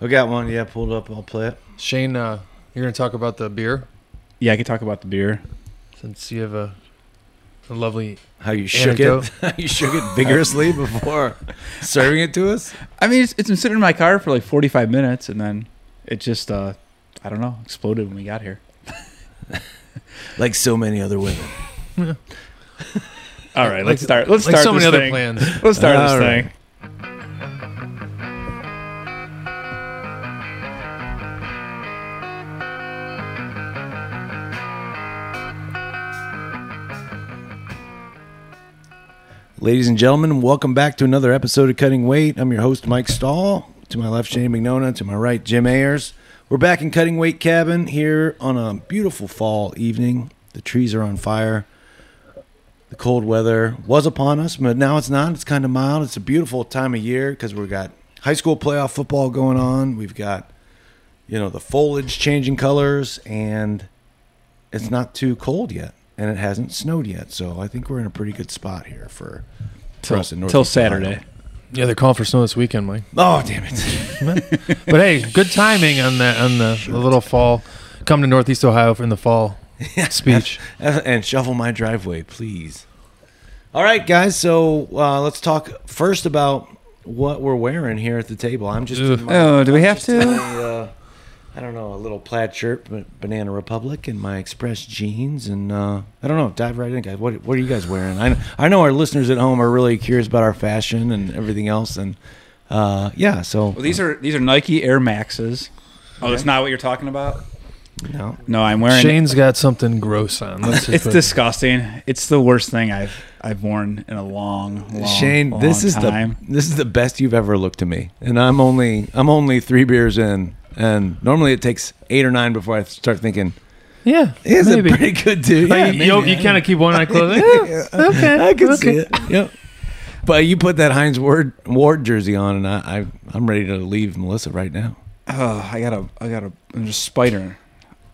I got one. Yeah, pulled up. I'll play it. Shane, uh, you're going to talk about the beer Yeah, I could talk about the beer. since you have a, a lovely. How you shook Anecdote. it? How you shook it vigorously before serving it to us? I mean, it's, it's been sitting in my car for like 45 minutes, and then it just, uh, I don't know, exploded when we got here. Like so many other women. All right, Like- let's start. Let's like start so this many other thing. plans. Let's start All this right. thing. Ladies and gentlemen, welcome back to another episode of Cutting Weight. I'm your host, Mike Stahl. To my left, Shane McNona. To my right, Jim Ayers. We're back in Cutting Weight Cabin here on a beautiful fall evening. The trees are on fire. The cold weather was upon us, but now it's not. It's kind of mild. It's a beautiful time of year because we've got high school playoff football going on. We've got, you know, the foliage changing colors, and it's not too cold yet, and it hasn't snowed yet. So I think we're in a pretty good spot here for, for Till, us in till Saturday. Yeah, they're calling for snow this weekend, Mike. Oh damn it! But hey, good timing on the on the, the little fall. Come to Northeast Ohio in the fall speech. and shovel my driveway, please. All right, guys. So uh, let's talk first about what we're wearing here at the table. I'm just. My- Oh, do we have just in to? A, I don't know, a little plaid shirt, but Banana Republic, and my Express jeans, and uh, I don't know. Dive right in, guys. What What are you guys wearing? I I know our listeners at home are really curious about our fashion and everything else, and uh, yeah. So Well, these are these are Nike Air Maxes. Oh, that's not what you're talking about. no. No, I'm wearing. Shane's got something gross on. Let's just it's put- disgusting. It's the worst thing I've I've worn in a long, long Shane, long this is time. the this is the best you've ever looked to me, and I'm only I'm only three beers in, and normally it takes eight or nine before I start thinking yeah. he's maybe. a pretty good dude. Like, Yeah, you, maybe. you, kind of keep one eye closed. like, eh, okay, I can okay. see it. Yep. But you put that Hines Ward Ward jersey on, and I, I I'm ready to leave Melissa right now. Oh, I got a I got a there's a spider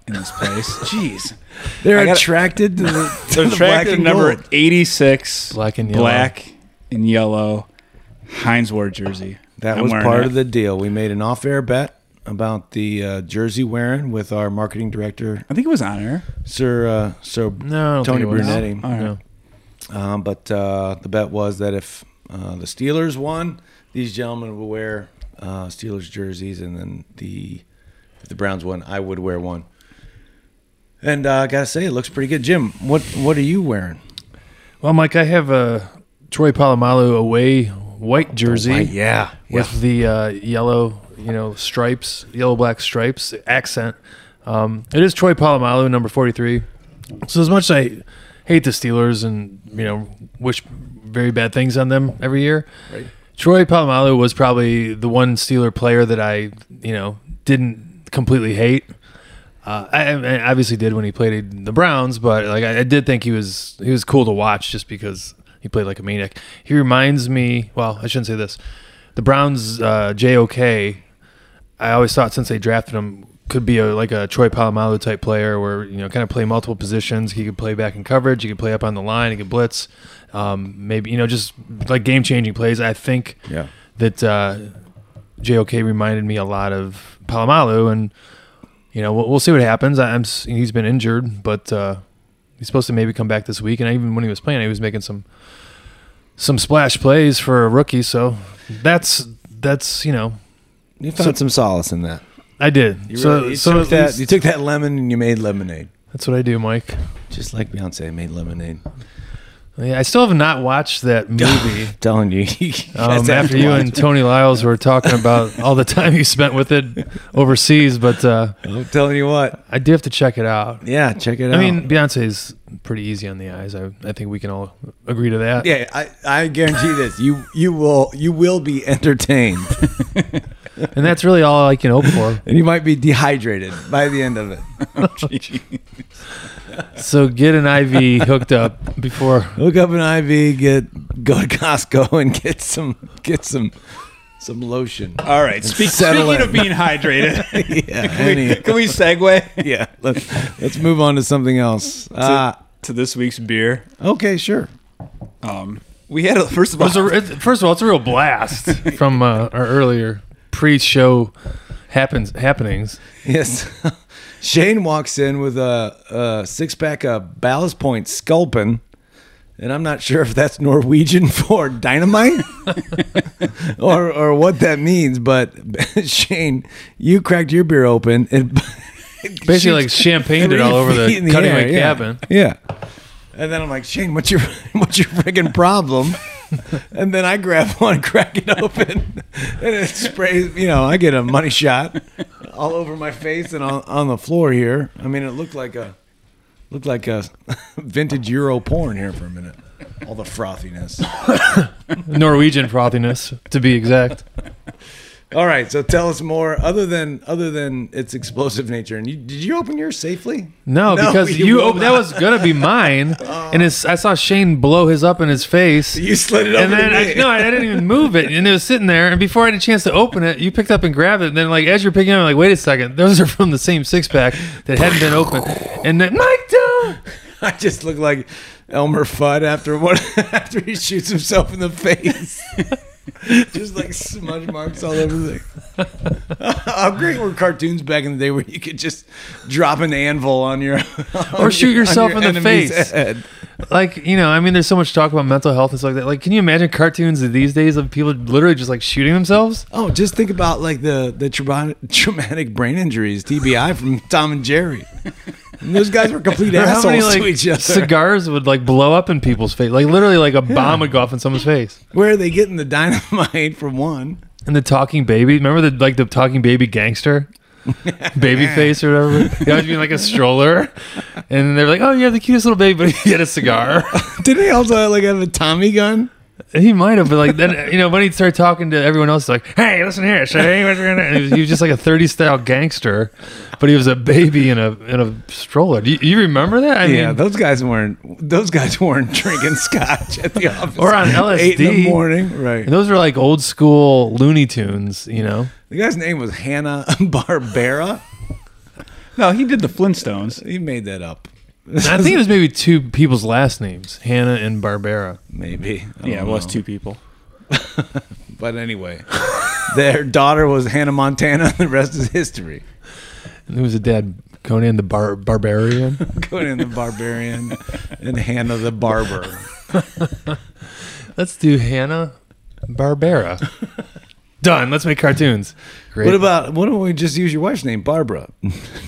in this place. Jeez, They're gotta- attracted to the, to they're the black and number gold. 86, Black and yellow. black and yellow, Hines Ward jersey. That I'm was part it. of the deal. We made an off-air bet about the uh, jersey wearing with our marketing director, I think it was on air. Sir uh, Sir No, I don't Tony think it was. Brunetti. All right. No. Um, but uh, the bet was that if uh, the Steelers won, these gentlemen would wear uh, Steelers jerseys, and then the if the Browns won, I would wear one. And uh, I gotta say, it looks pretty good. Jim, what what are you wearing? Well, Mike, I have a Troy Polamalu away white jersey White, yeah, with the uh, yellow, you know, stripes, yellow black stripes accent. Um, it is Troy Polamalu, number forty-three. So as much as I hate the Steelers and you know wish very bad things on them every year, Right. Troy Polamalu was probably the one Steeler player that I you know didn't completely hate. Uh, I, I obviously did when he played the Browns, but like I, I did think he was he was cool to watch just because he played like a maniac. He reminds me. Well, I shouldn't say this. The Browns uh, JOK. I always thought since they drafted him could be a like a Troy Polamalu type player where you know kind of play multiple positions. He could play back in coverage. He could play up on the line. He could blitz. Um, maybe you know just like game changing plays. I think yeah. that uh, JOK reminded me a lot of Polamalu, and you know we'll, we'll see what happens. I- I'm he's been injured, but uh, he's supposed to maybe come back this week. And even when he was playing, he was making some some splash plays for a rookie. So that's that's you know You found some solace in that. I did. You, so really- you so took that. least- You took that lemon and you made lemonade, that's what I do, Mike. just like Beyonce made lemonade. Yeah, I still have not watched that movie. telling you, you Um, after you and. Tony Lyles were talking about all the time you spent with it overseas, but uh, I'm telling you what. I do have to check it out. Yeah, check it out. I mean, Beyonce's pretty easy on the eyes. I, I think we can all agree to that. Yeah, I, I guarantee this. You you will you will be entertained. And that's really all I can hope for. and you might be dehydrated by the end of it. So get an IV hooked up before. Hook up an IV, get go to Costco and get some get some some lotion. All right. Speak, settle speaking in. of being hydrated, yeah, can, we, can we segue yeah. Let's let's move on to something else. Uh, to this week's beer? okay, sure. Um, we had a, first of all, a, it, first of all, it's a real blast from uh, our earlier pre-show happens happenings. Yes. Shane walks in with a, a six pack of Ballast Point Sculpin, and I'm not sure if that's Norwegian for dynamite or or what that means. But Shane, you cracked your beer open and Basically, like champagne it all over the, the cutting air, yeah. cabin. Yeah. And then I'm like, Shane, what's your what's your friggin' problem? And then I grab one, crack it open, and it sprays. You know, I get a money shot all over my face and on, on the floor here. I mean, it looked like a looked like a vintage Euro porn here for a minute. All the frothiness. Norwegian frothiness, to be exact. All right, so tell us more. Other than other than its explosive nature, and you, did you open yours safely? No, No, because you opened, that was gonna be mine, oh. and I saw Shane blow his up in his face. You slid it and then I, no, I didn't even move it, and it was sitting there. And before I had a chance to open it, you picked up and grabbed it. And then, like as you're picking it up, I'm like, wait a second, those are from the same six pack that hadn't been opened. And then Mike. I just look like Elmer Fudd after what after he shoots himself in the face. just like smudge marks all over the How great were cartoons back in the day where you could just drop an anvil on your Or shoot your- yourself your in the face. head. Like you know, I mean, there's so much talk about mental health and stuff like that. Like, can you imagine cartoons these days of people literally just like shooting themselves? Oh, just think about like the the trauma- traumatic brain injuries TBI from Tom and Jerry. And those guys were complete Or how assholes many like to each other. cigars would like blow up in people's face? Like literally, like a bomb would go off in someone's face. Where are they getting the dynamite from one? And the talking baby, remember the like the talking baby gangster, baby face or whatever. He always being like a stroller, and they're like, "Oh, you have the cutest little baby," but he had a cigar. Didn't he also like have a Tommy gun? He might have, but like then you know when he'd start talking to everyone else, like, "Hey, listen here, say what you're gonna." and He was, he was just like a 30 style gangster, but he was a baby in a in a stroller. Do you, you remember that? I yeah, mean, those guys weren't. Those guys weren't drinking scotch at the office Or on LSD Eight in the morning, right? and those were like old school Looney Tunes, you know. The guy's name was Hanna Barbera. No, he did the Flintstones. He made that up. I think it was maybe two people's last names, Hannah and Barbara. maybe. I Yeah, it was know. two people. But anyway, their daughter was Hannah Montana. and The rest is history. And who was the dad? Conan the Bar- Barbarian. Conan the Barbarian and Hannah the Barber. Let's do Hannah Barbara. Done. Let's make cartoons. Great. What about? Why don't we just use your wife's name, Barbara?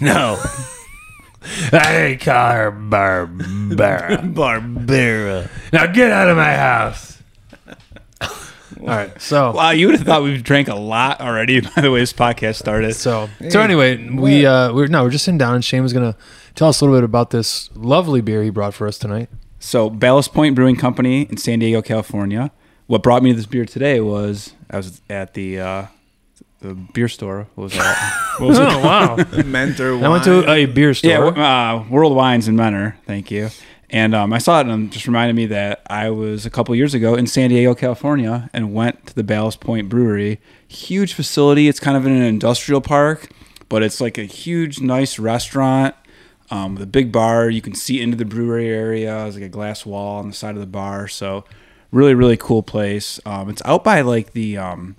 no, I call her Barbara. Barbera. now get out of my house. All right. So Wow, you would have thought we've drank a lot already by the way this podcast started. so so anyway, we uh we're no we're just sitting down and Shane was gonna tell us a little bit about this lovely beer he brought for us tonight. So Ballast Point Brewing Company in San Diego, California. What brought me to this beer today was I was at the uh, the beer store. What was that? What was? Oh wow! Mentor. I went to a beer store. Yeah, uh, World Wines in Mentor. Thank you. And um, I saw it and it just reminded me that I was a couple years ago in San Diego, California, and went to the Ballast Point Brewery. Huge facility. It's kind of in an industrial park, but it's like a huge, nice restaurant um, with a big bar. You can see into the brewery area. There's like a glass wall on the side of the bar. So, really, really cool place. Um, it's out by like the um,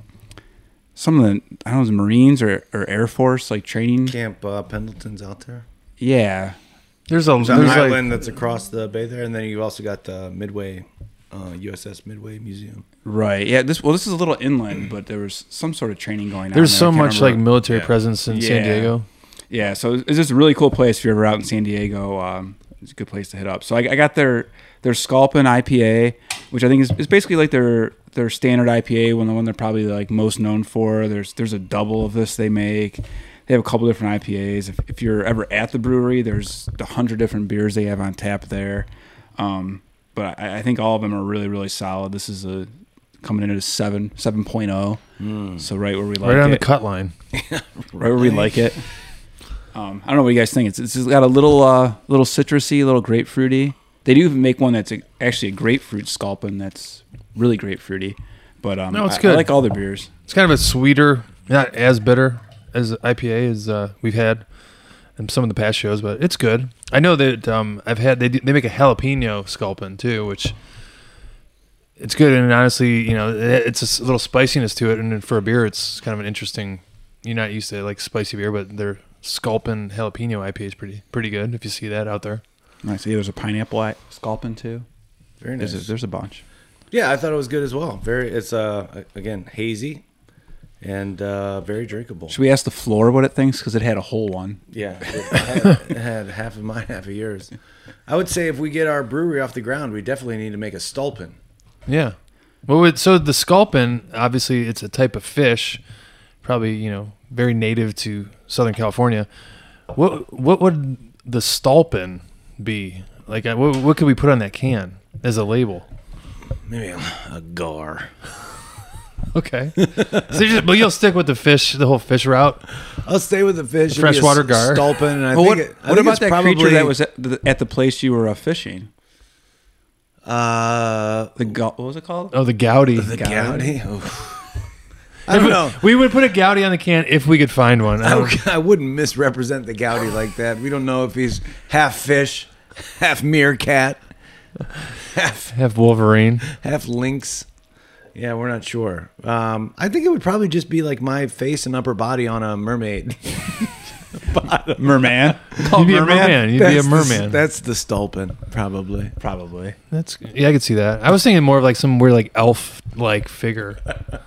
some of the I don't know, Marines or, or Air Force like training. Camp uh, Pendleton's out there. Yeah, There's a There's there's an like island that's across the bay there, and then you've also got the Midway, uh, USS Midway Museum. Right. Yeah. This well, this is a little inland, but there was some sort of training going on. there's there. so I can't much like military Yeah. presence in San Diego. Yeah. So it's just a really cool place if you're ever out in San Diego. Um, it's a good place to hit up. So I, I got their their Sculpin IPA, which I think is, is basically like their their standard IPA, one the one they're probably like most known for. There's there's a double of this they make. They have a couple different IPAs. If, if you're ever at the brewery, there's a hundred different beers they have on tap there. Um, but I, I think all of them are really really solid. This is a coming in at a seven seven Hmm. So right where we like right on it the cut line. right where we like it. Um, I don't know what you guys think. It's it's got a little uh, little citrusy, a little grapefruity. They do even make one that's a, actually a grapefruit sculpin that's really grapefruity. But um, No, it's I- good. I like all their beers. It's kind of a sweeter, not as bitter as IPA as uh, we've had in some of the past shows, but it's good. I know that um, I've had they they make a jalapeno sculpin too, which it's good and honestly, you know, it- it's a little spiciness to it, and for a beer, it's kind of an interesting you're not used to like spicy beer, but their Sculpin jalapeno IPA is pretty pretty good. If you see that out there, I see there's a pineapple I- sculpin too. Very nice. There's a, there's a bunch. Yeah, I thought it was good as well. Very, it's uh again hazy, and uh very drinkable. Should we ask the floor what it thinks? Because it had a whole one. Yeah, it had, it had half of mine, half of yours. I would say if we get our brewery off the ground, we definitely need to make a stulpin. yeah. Well, with, so the Sculpin, obviously, it's a type of fish, probably you know very native to Southern California. What what would the Stulpin be like? uh, What, what could we put on that can as a label? Maybe a, a gar. Okay, so you just, but you'll stick with the fish, the whole fish route. I'll stay with the fish. It'll be a Freshwater gar. Stulpin, and I Well, think what, it, I what think about that probably, creature that was at the, at the place you were uh, fishing? uh The gu- what was it called? Oh, the Goudy. the gouty? I don't know. We would put a Goudy on the can if we could find one. I I, don't- w- I wouldn't misrepresent the gouty like that. We don't know if he's half fish, half meerkat, half have Wolverine. half lynx. Yeah, we're not sure. Um, I think it would probably just be like my face and upper body on a mermaid. Merman. You'd be a merman. You'd be a That's the- merman. that's the stulpin, probably. Probably. That's yeah, I could see that. I was thinking more of like some weird like elf like figure.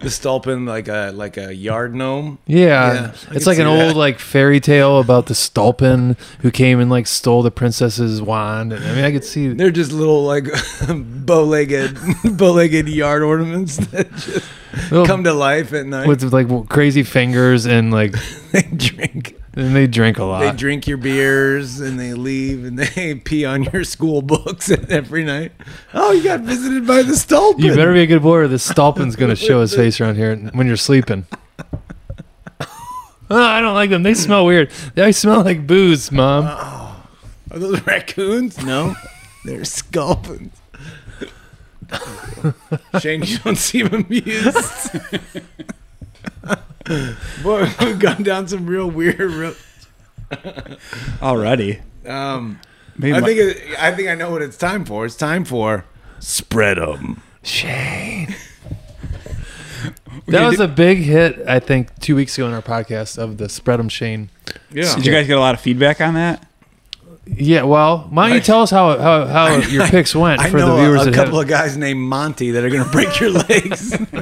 The stulpin, like a like a yard gnome. Yeah, Yeah, I it's could like see an that. old like fairy tale about the Stulpin who came and like stole the princess's wand. And, I mean, I could see. They're just little like bow-legged, bow-legged yard ornaments that just little- come to life at night. with like crazy fingers and like they drink. And they drink a lot. They drink your beers and they leave and they pee on your school books every night. Oh, you got visited by the stulpin. You better be a good boy, or the Stulpin's gonna show his face around here when you're sleeping. Oh, I don't like them. They smell weird. They smell like booze, mom. Oh. Are those raccoons? No, they're sculpins. Shane, you don't seem amused. Boy, we've gone down some real weird. Real, Already. um, Maybe I my- think it, I think I know what it's time for. It's time for spread them. Shane. That was a big hit, I think, two weeks ago in our podcast of the Spread 'em Shane. Yeah. Did you guys get a lot of feedback on that? Yeah, well, why don't you tell us how how, how your picks went I for know the viewers a, a that couple have, of guys named Monty that are going to break your legs.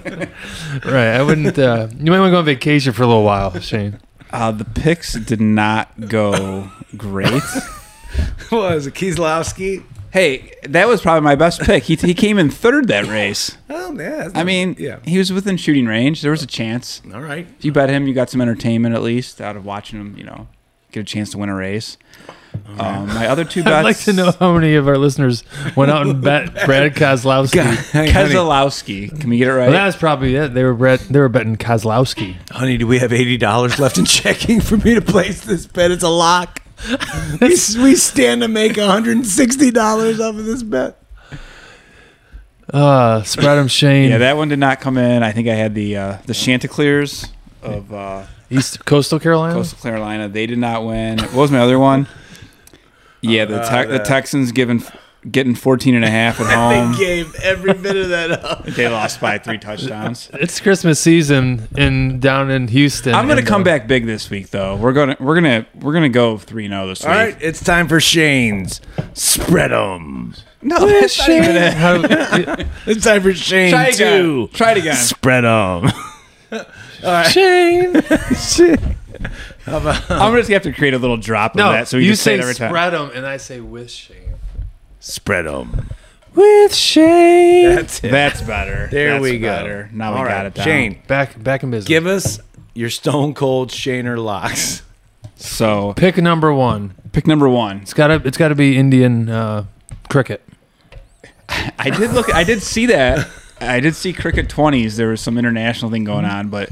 right. I wouldn't. Uh, you might want to go on vacation for a little while, Shane. Uh, the picks did not go great. what was it, Keselowski? hey, that was probably my best pick. He, he came in third that race. Oh, yeah. I mean, yeah. he was within shooting range. There was a chance. All right. If you bet him, you got some entertainment at least out of watching him. You know, get a chance to win a race. Um, my other two bets. I'd like to know how many of our listeners went out and bet Brad Kozlowski. honey, Keselowski. Can we get it right? Well, that was probably it. They were bet, they were betting Kozlowski. honey, do we have eighty dollars left in checking for me to place this bet? It's a lock. we, we stand to make one hundred and sixty dollars off of this bet. Uh, Spread 'em Shane. yeah, that one did not come in. I think I had the uh, the Chanticleers of uh, East Coastal Carolina. Coastal Carolina. They did not win. What was my other one? Yeah, the, Uh, te- the the- Texans giving getting 14 and a half at home. They gave every bit of that up. They lost by three touchdowns. It's Christmas season in down in Houston. I'm gonna come uh, back big this week, though. We're gonna we're gonna we're gonna go three 0 this All week. right, it's time for Shane's spread spread 'em. No, that's not even It's time for Shane Try again. two. Try it again. Spread 'em. Shane. I'm just gonna have to create a little drop of No, that, so we you just say say it every time. spread them, and I say with Shane. them With Shane. That's it. That's better. There That's we go. better. Now All we got it down. Shane, back back in business. give us your Stone Cold Shaner locks. So pick number one. pick number one. It's gotta it's gotta be Indian uh, cricket. I did look. I did see that. I did see cricket twenties. There was some international thing going on, but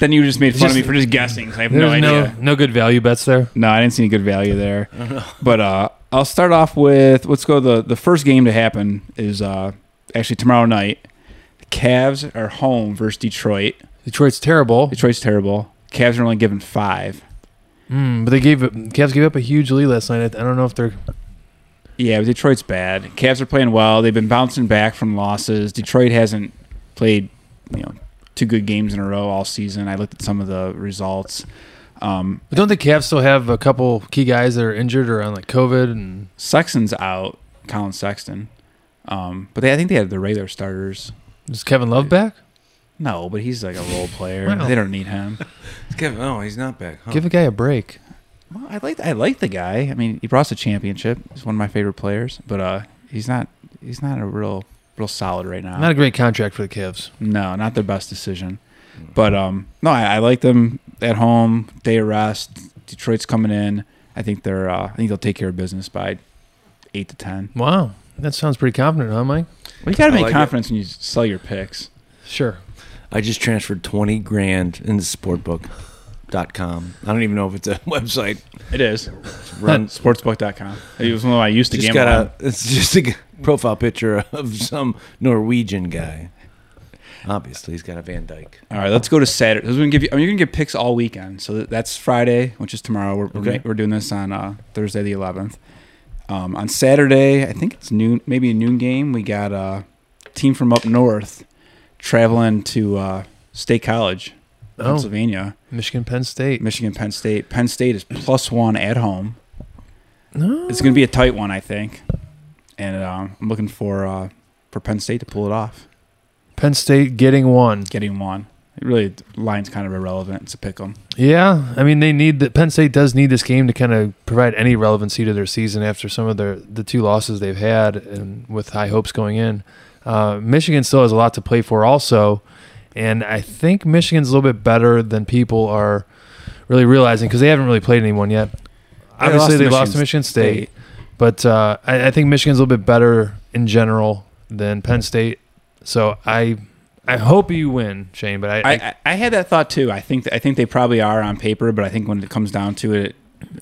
then you just made fun of me for just guessing. 'cause I have There's no no idea. no good value bets there. No, I didn't see any good value there. But uh, I'll start off with let's go. The the first game to happen is uh, actually tomorrow night. The Cavs are home versus Detroit. Detroit's terrible, Detroit's terrible. Cavs are only given five. mm, but they gave Cavs gave up a huge lead last night. I don't know if they're Yeah, but Detroit's bad. Cavs are playing well. They've been bouncing back from losses. Detroit hasn't played, you know, two good games in a row all season. I looked at some of the results. Um, But don't the Cavs still have a couple key guys that are injured or on like COVID and Sexton's out, Collin Sexton. Um, but they, I think they had the regular starters. is Kevin Love back? No, but he's like a role player. Wow. They don't need him. Kevin, oh, he's not back. Huh? Give a guy a break. Well, I like I like the guy. I mean, he brought us a championship. He's one of my favorite players, but uh, he's not he's not a real real solid right now. Not a great contract for the Cavs. no, not their best decision. But um, no, I, I like them at home. Day of rest. Detroit's coming in. I think they're uh, I think they'll take care of business by eight to ten. Wow, that sounds pretty confident, huh, Mike? Well, you got to make like it. confidence when you sell your picks. Sure. I just transferred 20 grand into sportbook.com. I don't even know if it's a website. It is Run, sportsbook.com. It was one I used to just gamble got a, it's just a profile picture of some Norwegian guy. Obviously, he's got a Van Dyke. All right, let's go to Saturday. We're gonna give you. I mean, you're gonna get picks all weekend. So that's Friday, which is tomorrow. We're we're, Okay. we're doing this on uh, Thursday the 11th. Um, on Saturday, I think it's noon, maybe a noon game. We got a team from up north traveling to uh, State College, Oh, Pennsylvania, Michigan, Penn State. Michigan, Penn State. Penn State is plus one at home. No. It's gonna be a tight one, I think, and um, I'm looking for uh, for Penn State to pull it off, Penn State getting one. getting one. It really, line's kind of irrelevant. It's a pick 'em. Yeah, I mean they need that. Penn State does need this game to kind of provide any relevancy to their season after some of their the two losses they've had and with high hopes going in. Uh, Michigan still has a lot to play for, also, and I think Michigan's a little bit better than people are really realizing because they haven't really played anyone yet. Obviously, they lost to Michigan State, but uh, I, I think Michigan's a little bit better in general than Penn State. So I I hope you win, Shane. But I, I, I, I, had that thought too. I think I think they probably are on paper, but I think when it comes down to it,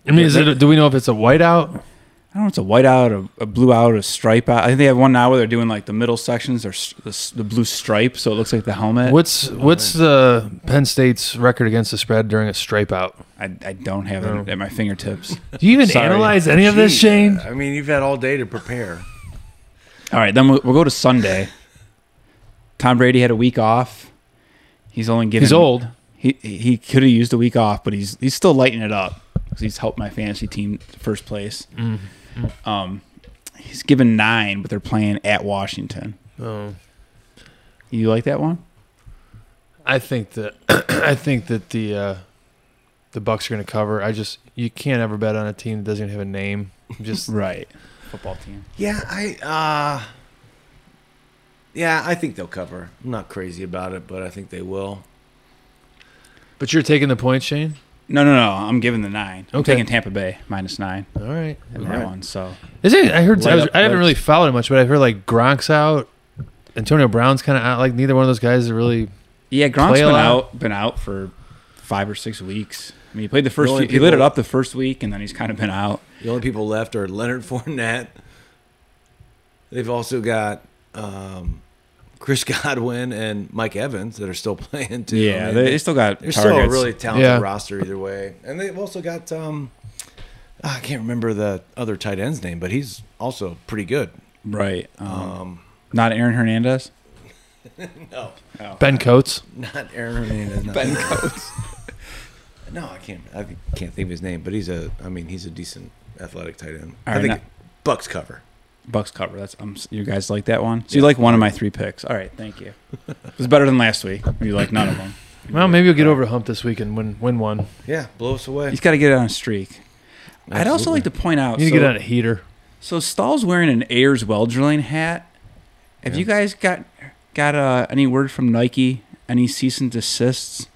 I mean, is it? Do we know if it's a whiteout? I don't know. It's a white out, a, a blue out, a stripe out. I think they have one now where they're doing like the middle sections or the, the blue stripe, so it looks like the helmet. What's what's the Penn State's record against the spread during a stripe out? I, I don't have Oh. it at my fingertips. Do you even Sorry. analyze any of this, Gee, Shane? I mean, you've had all day to prepare. All right, then we'll, we'll go to Sunday. Tom Brady had a week off. He's only given. He's old. He he could have used a week off, but he's he's still lighting it up because he's helped my fantasy team to first place. Mm. Um, he's given nine, but they're playing at Washington. Oh, You like that one? I think that I think that the uh, the Bucks are going to cover. I just you can't ever bet on a team that doesn't even have a name. Just Right. Football team. Yeah, I uh Yeah, I think they'll cover. I'm not crazy about it, but I think they will. but you're taking the point, Shane. No, no, no. I'm giving the nine. I'm Okay. taking Tampa Bay minus nine All right. in All that right. one. So Is it? I heard. I, Light was, up I haven't lights. really followed it much, but I've heard like Gronk's out. Antonio Brown's kind of out. Like neither one of those guys are really. yeah, Gronk's Play a been lot. out been out for five or six weeks. I mean, he played the first. only week, he lit it people- up the first week, and then he's kind of been out. The only people left are Leonard Fournette. They've also got um, Chris Godwin and Mike Evans that are still playing too. I Yeah, mean, they, they still got They're targets. still a really talented Yeah. roster either way, and they've also got um, I can't remember the other tight end's name, but he's also pretty good. right. Um, Um, not Aaron Hernandez. no, Ben Coates. not Aaron Hernandez. no. Ben Coates. No, I can't. I can't think of his name, but he's a. I mean, he's a decent athletic tight end. All I right, think now- Bucks cover. Bucks cover. That's um, you guys like that one. So you like one of my three picks. All right, thank you. It was better than last week. You like none of them. Well, maybe you'll get over the hump this week and win win one. Yeah, blow us away. He's got to get it on a streak. I'd also like to point out. You need to so- get on a heater. So Stahl's wearing an Ayers well drilling hat. Have Yeah. you guys got got uh, any word from Nike? Any cease and desists?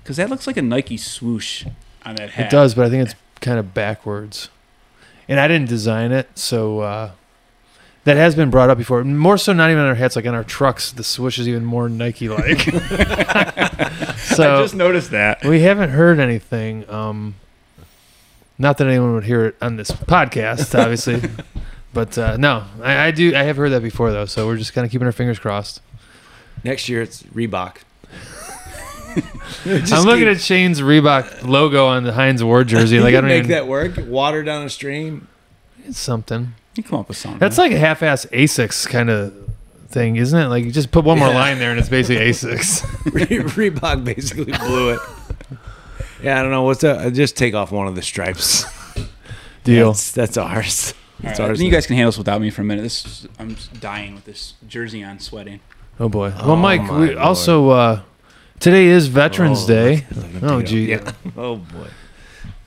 Because that looks like a Nike swoosh on that hat. It does, but I think it's kind of backwards. And I didn't design it, so uh, that has been brought up before. More so, not even on our hats, like on our trucks, the swoosh is even more Nike-like. so I just noticed that. we haven't heard anything. Um, not that anyone would hear it on this podcast, obviously. but uh, no, I, I do. I have heard that before, though. So we're just kind of keeping our fingers crossed. Next year it's Reebok. I'm looking at Shane's Reebok logo on the Hines Ward jersey. You Like I don't make even. that work. Water down a stream. It's something. You come up with something. That's like a half-ass Asics kind of thing, isn't it? Like you just put one more line there, and it's basically Asics. Reebok basically blew it. Yeah, I don't know what's that. Just take off one of the stripes. Deal. That's, that's ours. All That's right, I ours. think you guys can handle this without me for a minute. This is, I'm dying with this jersey on, sweating. Oh boy. Oh, Well, Mike, we Lord. also uh, today is Veterans Oh, Day. look at the Oh potato. gee. Yeah. Oh boy.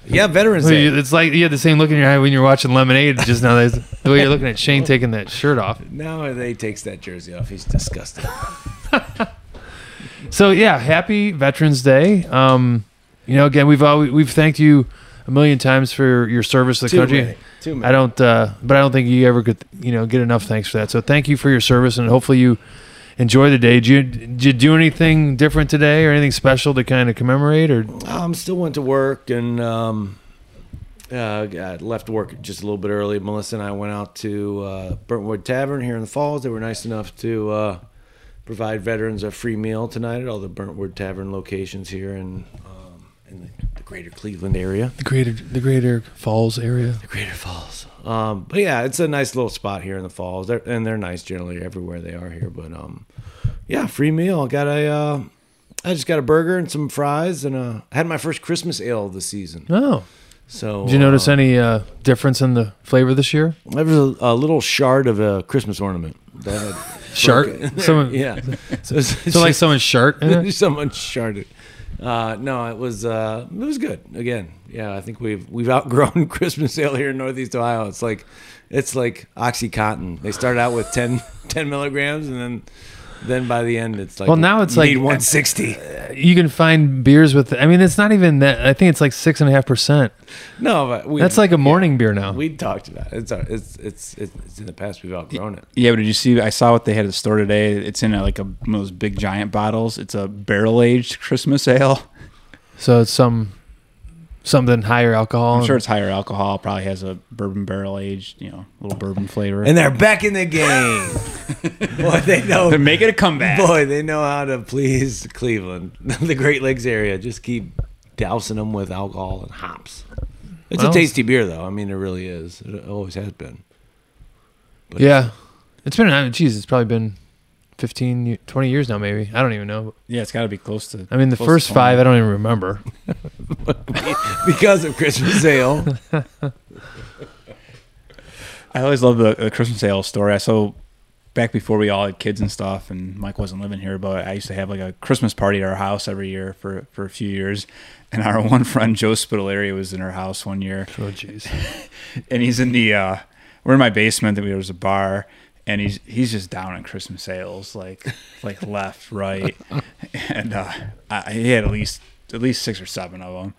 Yeah, Veterans Day. It's like you had the same look in your eye when you're watching Lemonade just now. The way you're looking at Shane taking that shirt off. Now he takes that jersey off, he's disgusting. So yeah, happy Veterans Day. Um, you know, again, we've always, we've thanked you a million times for your service to the Too country. many. Too many. I don't, uh, but I don't think you ever could, you know, get enough thanks for that. So thank you for your service, and hopefully you enjoy the day. Did you, did you do anything different today, or anything special to kind of commemorate? Or Um, I'm still went to work and um, uh, got left work just a little bit early. Melissa and I went out to uh, Burntwood Tavern here in the Falls. They were nice enough to uh, provide veterans a free meal tonight at all the Burntwood Tavern locations here in um, in the, the greater Cleveland area. the greater, the Greater Falls area. The Greater Falls. Um, but yeah, it's a nice little spot here in the Falls. They're, and they're nice generally everywhere they are here. But um, yeah, free meal. Got a. Uh, I just got a burger and some fries, and uh, had my first Christmas ale of the season. Oh, So, did you notice uh, any uh, difference in the flavor this year? There was a, a little shard of a Christmas ornament. That broken- Someone- yeah. So, it's So like someone's shirt. in someone sharded. Uh, no, it was uh, it was good. Again, yeah, I think we've we've outgrown Christmas ale here in Northeast Ohio. It's like it's like OxyContin. They start out with 10, 10 milligrams, and then then by the end it's like Well, now it's you like- one sixty. You can find beers with. I mean, it's not even that. I think it's like six and a half percent. No, but we, That's like a morning beer now. we talked about it. It's, uh, our- it's it's it's in the past we've outgrown it. Yeah, but did you see? I saw what they had at the store today. It's in a, like a, one of those big giant bottles. It's a barrel aged Christmas ale. So it's some something higher alcohol. I'm sure it's higher alcohol. Probably has a bourbon barrel aged, you know, little bourbon flavor. And they're back in the game. Boy, they know. they're making a comeback. Boy, they know how to please Cleveland, the Great Lakes area. Just keep dousing them with alcohol and hops. It's Well- a tasty beer, though. I mean, it really is. It always has been. But yeah, it's been. I mean, geez, it's probably been 15, ye- 20 years now. Maybe I don't even know. Yeah, it's got to be close to. I mean, the first five I don't even remember. because of Christmas sale. I always love the, the Christmas sale story. I so back before we all had kids and stuff, and Mike wasn't living here, but I used to have like a Christmas party at our house every year for for a few years. And our one friend Joe Spitaleri was in our house one year, Oh, jeez. and he's in the uh, we're in my basement. There was a bar, and he's he's just down in Christmas sales, like like left, right, and uh, I, he had at least at least six or seven of them.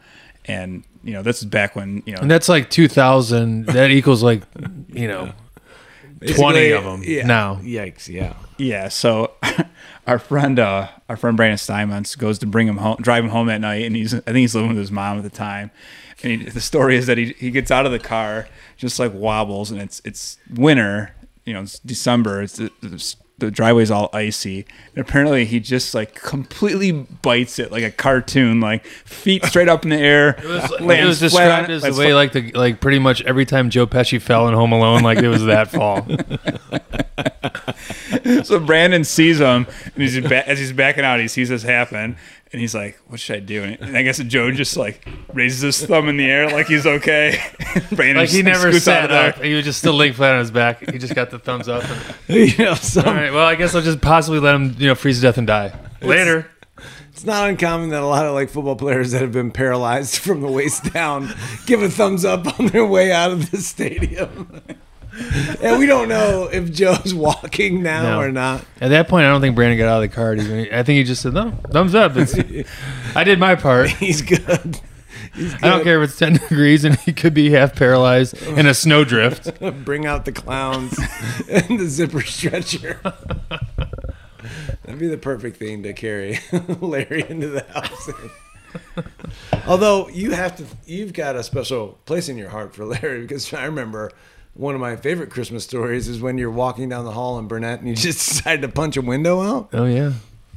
And you know, this is back when you know And that's like 2000. That equals like, you know, 20 of them Yeah. now. Yikes! Yeah. Yeah, so our friend, uh, our friend Brandon Steinmetz goes to bring him home, drive him home at night, and he's, I think he's living with his mom at the time. And he, the story is that he he gets out of the car, just like wobbles, and it's it's winter, you know, it's December, it's the, the, the driveway's all icy, and apparently he just like completely bites it like a cartoon, like feet straight up in the air. It was, it was flat on described it, as the like, way like the like pretty much every time Joe Pesci fell in Home Alone, like it was that fall. so Brandon sees him, and he's ba- as he's backing out, he sees this happen, and he's like, "What should I do?" And I guess Joe just like raises his thumb in the air, like he's okay. Brandon Like he just never scoots out sat of there. up. Uh, he was just still laying flat on his back. He just got the thumbs up. And, you know, some, all right. Well, I guess I'll just possibly let him, you know, freeze to death and die later. It's not uncommon that a lot of like football players that have been paralyzed from the waist down give a thumbs up on their way out of the stadium. and we don't know if Joe's walking now No. or not. At that point, I don't think Brandon got out of the car. Even. I think he just said, "No, thumbs up." It's, I did my part. He's good. He's good. I don't care if it's ten degrees and he could be half paralyzed oh. in a snowdrift. Bring out the clowns and the zipper stretcher. That'd be the perfect thing to carry Larry into the house. Although you have to, you've got a special place in your heart for Larry because I remember one of my favorite Christmas stories is when you're walking down the hall in Burnett and you just decide to punch a window out. Oh yeah,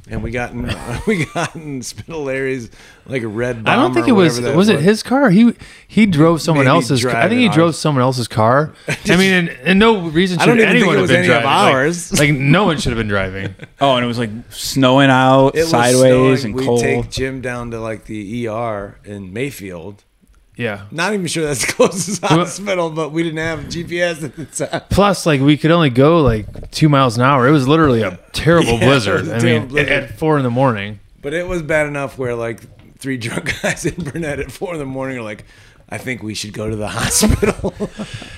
and we got in we got in Spittle Larry's like a red. Bomber, I don't think it was whatever that was it his car. He he drove someone Maybe else's. car. I think he driving drove someone else's car. I mean, and, and no reason I should don't even think anyone it have was been any driving. Like- ours. Like, no one should have been driving. Oh, and it was like snowing out, It was sideways, snowing. and we cold. take Jim down to like the ER in Mayfield. Yeah. Not even sure that's the closest hospital, but we didn't have GPS at the time. Plus, like we could only go like two miles an hour. It was literally a terrible Yeah, blizzard. a I mean, blizzard. at four in the morning. But it was bad enough where like three drunk guys in Burnett at four in the morning are like, I think we should go to the hospital.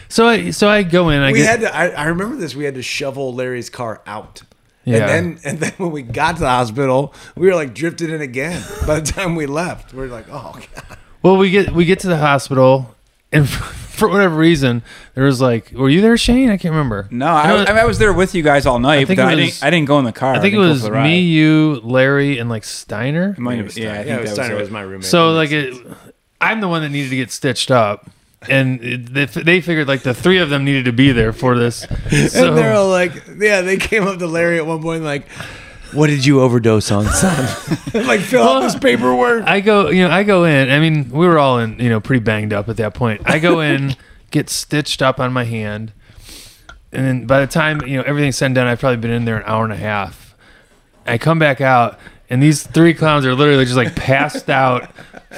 So I so I go in. I we get had to. I, I remember this. We had to shovel Larry's car out. Yeah. And then and then when we got to the hospital, we were like drifted in again. By the time we left, we are like, oh god. Well we get we get to the hospital, and for whatever reason there was like, were you there, Shane? I can't remember. No, I, know- I, mean, I was there with you guys all night, think but it I was- didn't. I didn't go in the car. I think it was for the ride. me, you, Larry, and like Steiner. It might have- yeah, I think yeah, that was Steiner it. was my roommate. So like it, I'm the one that needed to get stitched up, and it, they, they figured like the three of them needed to be there for this. So and they're all like, yeah, they came up to Larry at one point like, what did you overdose on, son? like fill out this paperwork. I go, you know, I go in. I mean, we were all in, you know, pretty banged up at that point. I go in, get stitched up on my hand, and then by the time you know everything's said and done, I've probably been in there an hour and a half. I come back out, and these three clowns are literally just like passed out,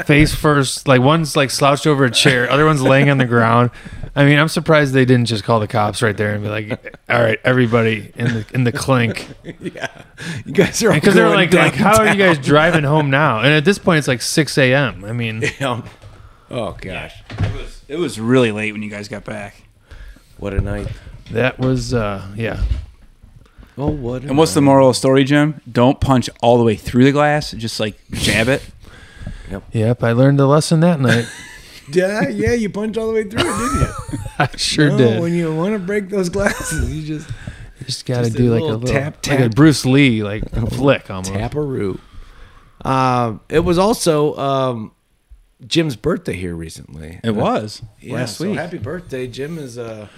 face first. Like one's like slouched over a chair, other one's laying on the ground. I mean, I'm surprised they didn't just call the cops right there and be like, "All right, everybody in the in the clink," yeah, you guys are all because they're going like, like, how are you guys driving home now? And at this point, it's like 6 a.m. I mean. Yeah. Oh gosh, It was, it was really late when you guys got back. what a night! That was uh yeah. Oh, what? And what's the moral of the story, Jim? Don't punch all the way through the glass. Just like jab it. Yep. Yep, I learned a lesson that night. Yeah, yeah, you punched all the way through it, didn't you? I sure No, did. When you want to break those glasses, you just just got to just a do like a little little tap, like a. Bruce Lee like flick almost. taparoo. Uh, it was also um, Jim's birthday here recently. It was Yeah, last so week. happy birthday! Jim is uh,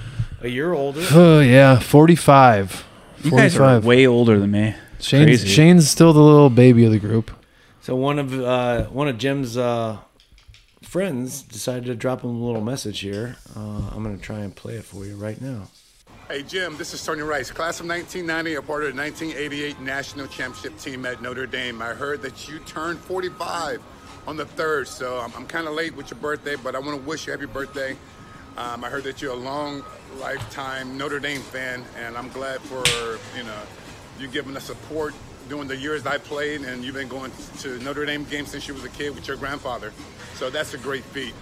a year older. Oh yeah, 45. you guys are way older than me. Shane's. Shane's still the little baby of the group. So one of uh, one of Jim's uh, friends decided to drop him a little message here. Uh, I'm gonna try and play it for you right now. Hey Jim, this is Tony Rice, class of 1990, a part of the 1988 national championship team at Notre Dame. I heard that you turned 45 on the third, so I'm, I'm kind of late with your birthday, but I want to wish you happy birthday. Um, I heard that you're a long lifetime Notre Dame fan, and I'm glad for you know you giving us support during the years I played, and you've been going to Notre Dame games since you was a kid with your grandfather. So that's a great feat.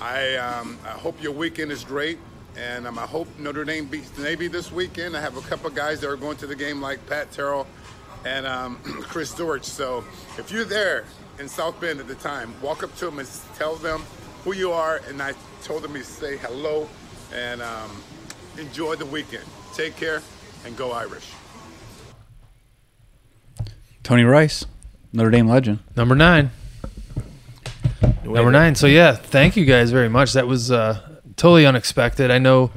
I, um, I hope your weekend is great, and um, I hope Notre Dame beats the Navy this weekend. I have a couple guys that are going to the game, like Pat Terrell and um, Chris Zorich. So if you're there in South Bend at the time, walk up to them and tell them who you are. And I told them to say hello and um, enjoy the weekend. Take care and go Irish. Tony Rice, Notre Dame legend. Number 9. Number 9. So yeah, thank you guys very much. That was uh totally unexpected. I know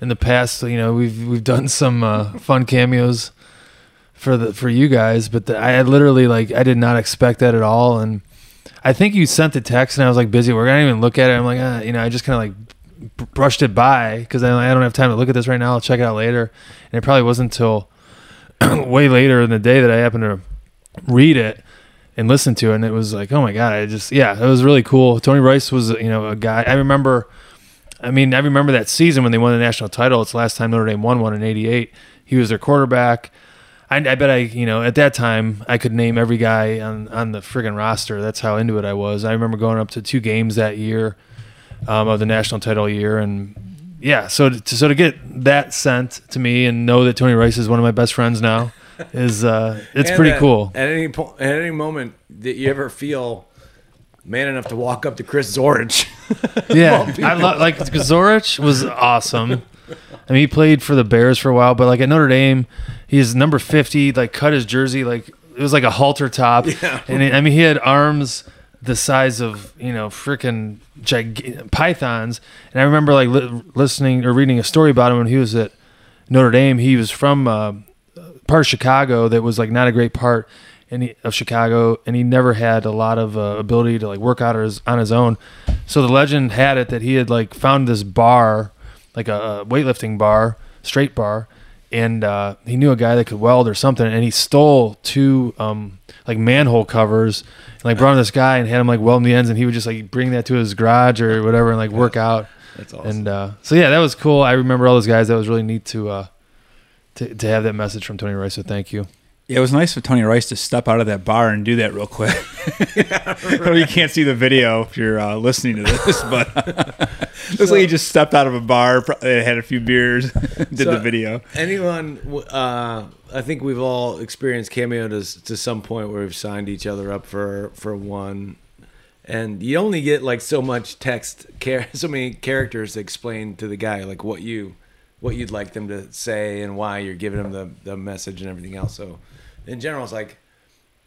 in the past, you know, we've we've done some uh, fun cameos for the for you guys, but the, I had literally like I did not expect that at all and I think you sent the text and I was like busy. We're gonna even look at it. I'm like, ah, you know, I just kind of like br- brushed it by because I, I don't have time to look at this right now. I'll check it out later. And it probably wasn't until way later in the day that I happened to read it and listen to it. And it was like, oh my god, I just yeah, it was really cool. Tony Rice was you know a guy. I remember. I mean, I remember that season when they won the national title. It's the last time Notre Dame won one in '88. He was their quarterback. I, I bet I, you know, at that time I could name every guy on on the friggin' roster. That's how into it I was. I remember going up to two games that year um, of the national title year, and yeah. So to, so to get that sent to me and know that Tony Rice is one of my best friends now is uh, it's And pretty at- cool. At any point, at any moment that you ever feel man enough to walk up to Chris Zorich, Yeah, I love like Zorich was awesome. I mean, he played for the Bears for a while, but like at Notre Dame, he's number fifty. Like cut his jersey like it was like a halter top, Yeah. and it, I mean he had arms the size of you know freaking gig- pythons. And I remember like li- listening or reading a story about him when he was at Notre Dame. He was from uh, part of Chicago that was like not a great part, he, of Chicago, and he never had a lot of uh, ability to like work out on his, on his own. So the legend had it that he had like found this bar, like a, a weightlifting bar, straight bar, and uh, he knew a guy that could weld or something, and he stole two um, like manhole covers, and like brought him this guy and had him like weld the ends, and he would just like bring that to his garage or whatever and like work out. That's awesome. And uh, so yeah, that was cool. I remember all those guys. That was really neat to uh, to to have that message from Tony Rice. So thank you. Yeah, it was nice for Tony Rice to step out of that bar and do that real quick. Well, you can't see the video if you're uh, listening to this, but looks like he just stepped out of a bar, pro- uh, had a few beers, did So- the video. Anyone, uh, I think we've all experienced cameo to, to some point where we've signed each other up for for one, and you only get like so much text, char- so many characters to explain to the guy like what you, what you'd like them to say and why you're giving them the the message and everything else. So, in general, it's like,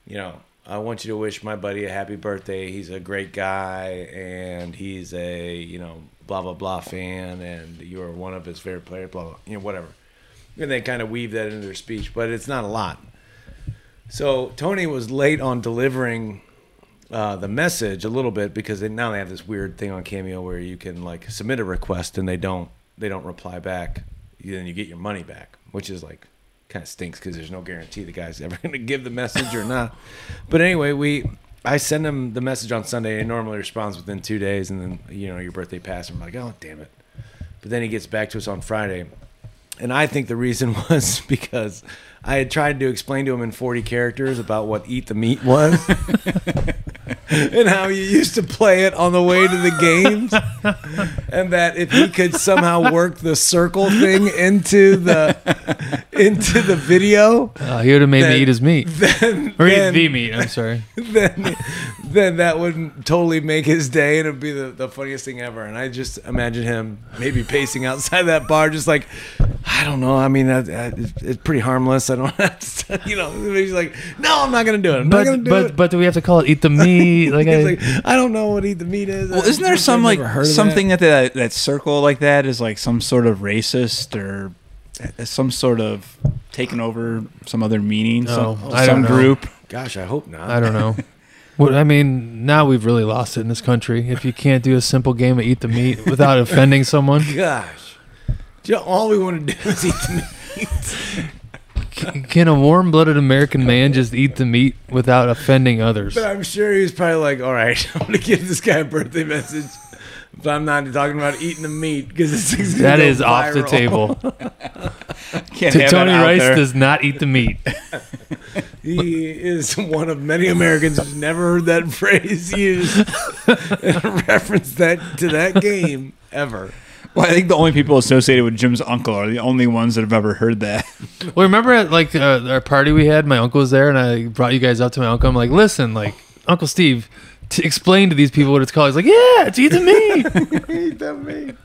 you know, I want you to wish my buddy a happy birthday. He's a great guy, and he's a you know blah blah blah fan, and you are one of his favorite players. Blah blah, you know whatever and they kind of weave that into their speech, but it's not a lot. So Tony was late on delivering uh, the message a little bit because they, now they have this weird thing on Cameo where you can like submit a request and they don't they don't reply back, then you get your money back, which is like kind of stinks because there's no guarantee the guy's ever going to give the message or not. But anyway, we I send him the message on Sunday and normally responds within two days, and then you know your birthday passed. And I'm like, oh damn it. But then he gets back to us on Friday, and I think the reason was because I had tried to explain to him in 40 characters about what Eat the Meat was and how you used to play it on the way to the games. And that if he could somehow work the circle thing into the into the video, Uh, he would have made Then- me eat his meat then, or eat then, the meat. I'm sorry. then, then that would totally make his day and it'd be the, the funniest thing ever. And I just imagine him maybe pacing outside that bar, just like, I don't know. I mean, that, that, it's, it's pretty harmless. I don't have to, you know, he's like, no, I'm not going to do it. I'm not going But to do but it. but do we have to call it eat the meat? Like, I, like, I don't know what eat the meat is. Well, isn't there some like never heard of that." something that. that that circle like that is like some sort of racist or uh, some sort of taking over some other meaning, No, some, I some don't know. group. Gosh, I hope not. I don't know. What I mean, now we've really lost it in this country. If you can't do a simple game of eat the meat without offending someone, Gosh. All we want to do is eat the meat. C- can a warm-blooded American man just eat the meat without offending others? But I'm sure he was probably like, all right, I'm going to give this guy a birthday message. But I'm not talking about eating the meat because this thing's gonna That go is off the table. Can't T- have Tony out Rice there. does not eat the meat. He is one of many Americans who's never heard that phrase used and reference that to that game ever. Well, I think the only people associated with Jim's uncle are the only ones that have ever heard that. Well, remember at like uh, our party we had, my uncle was there, and I brought you guys up to my uncle. I'm like, listen, like Uncle Steve, to explain to these people what it's called. He's like, yeah, it's eat the meat. Eat the meat.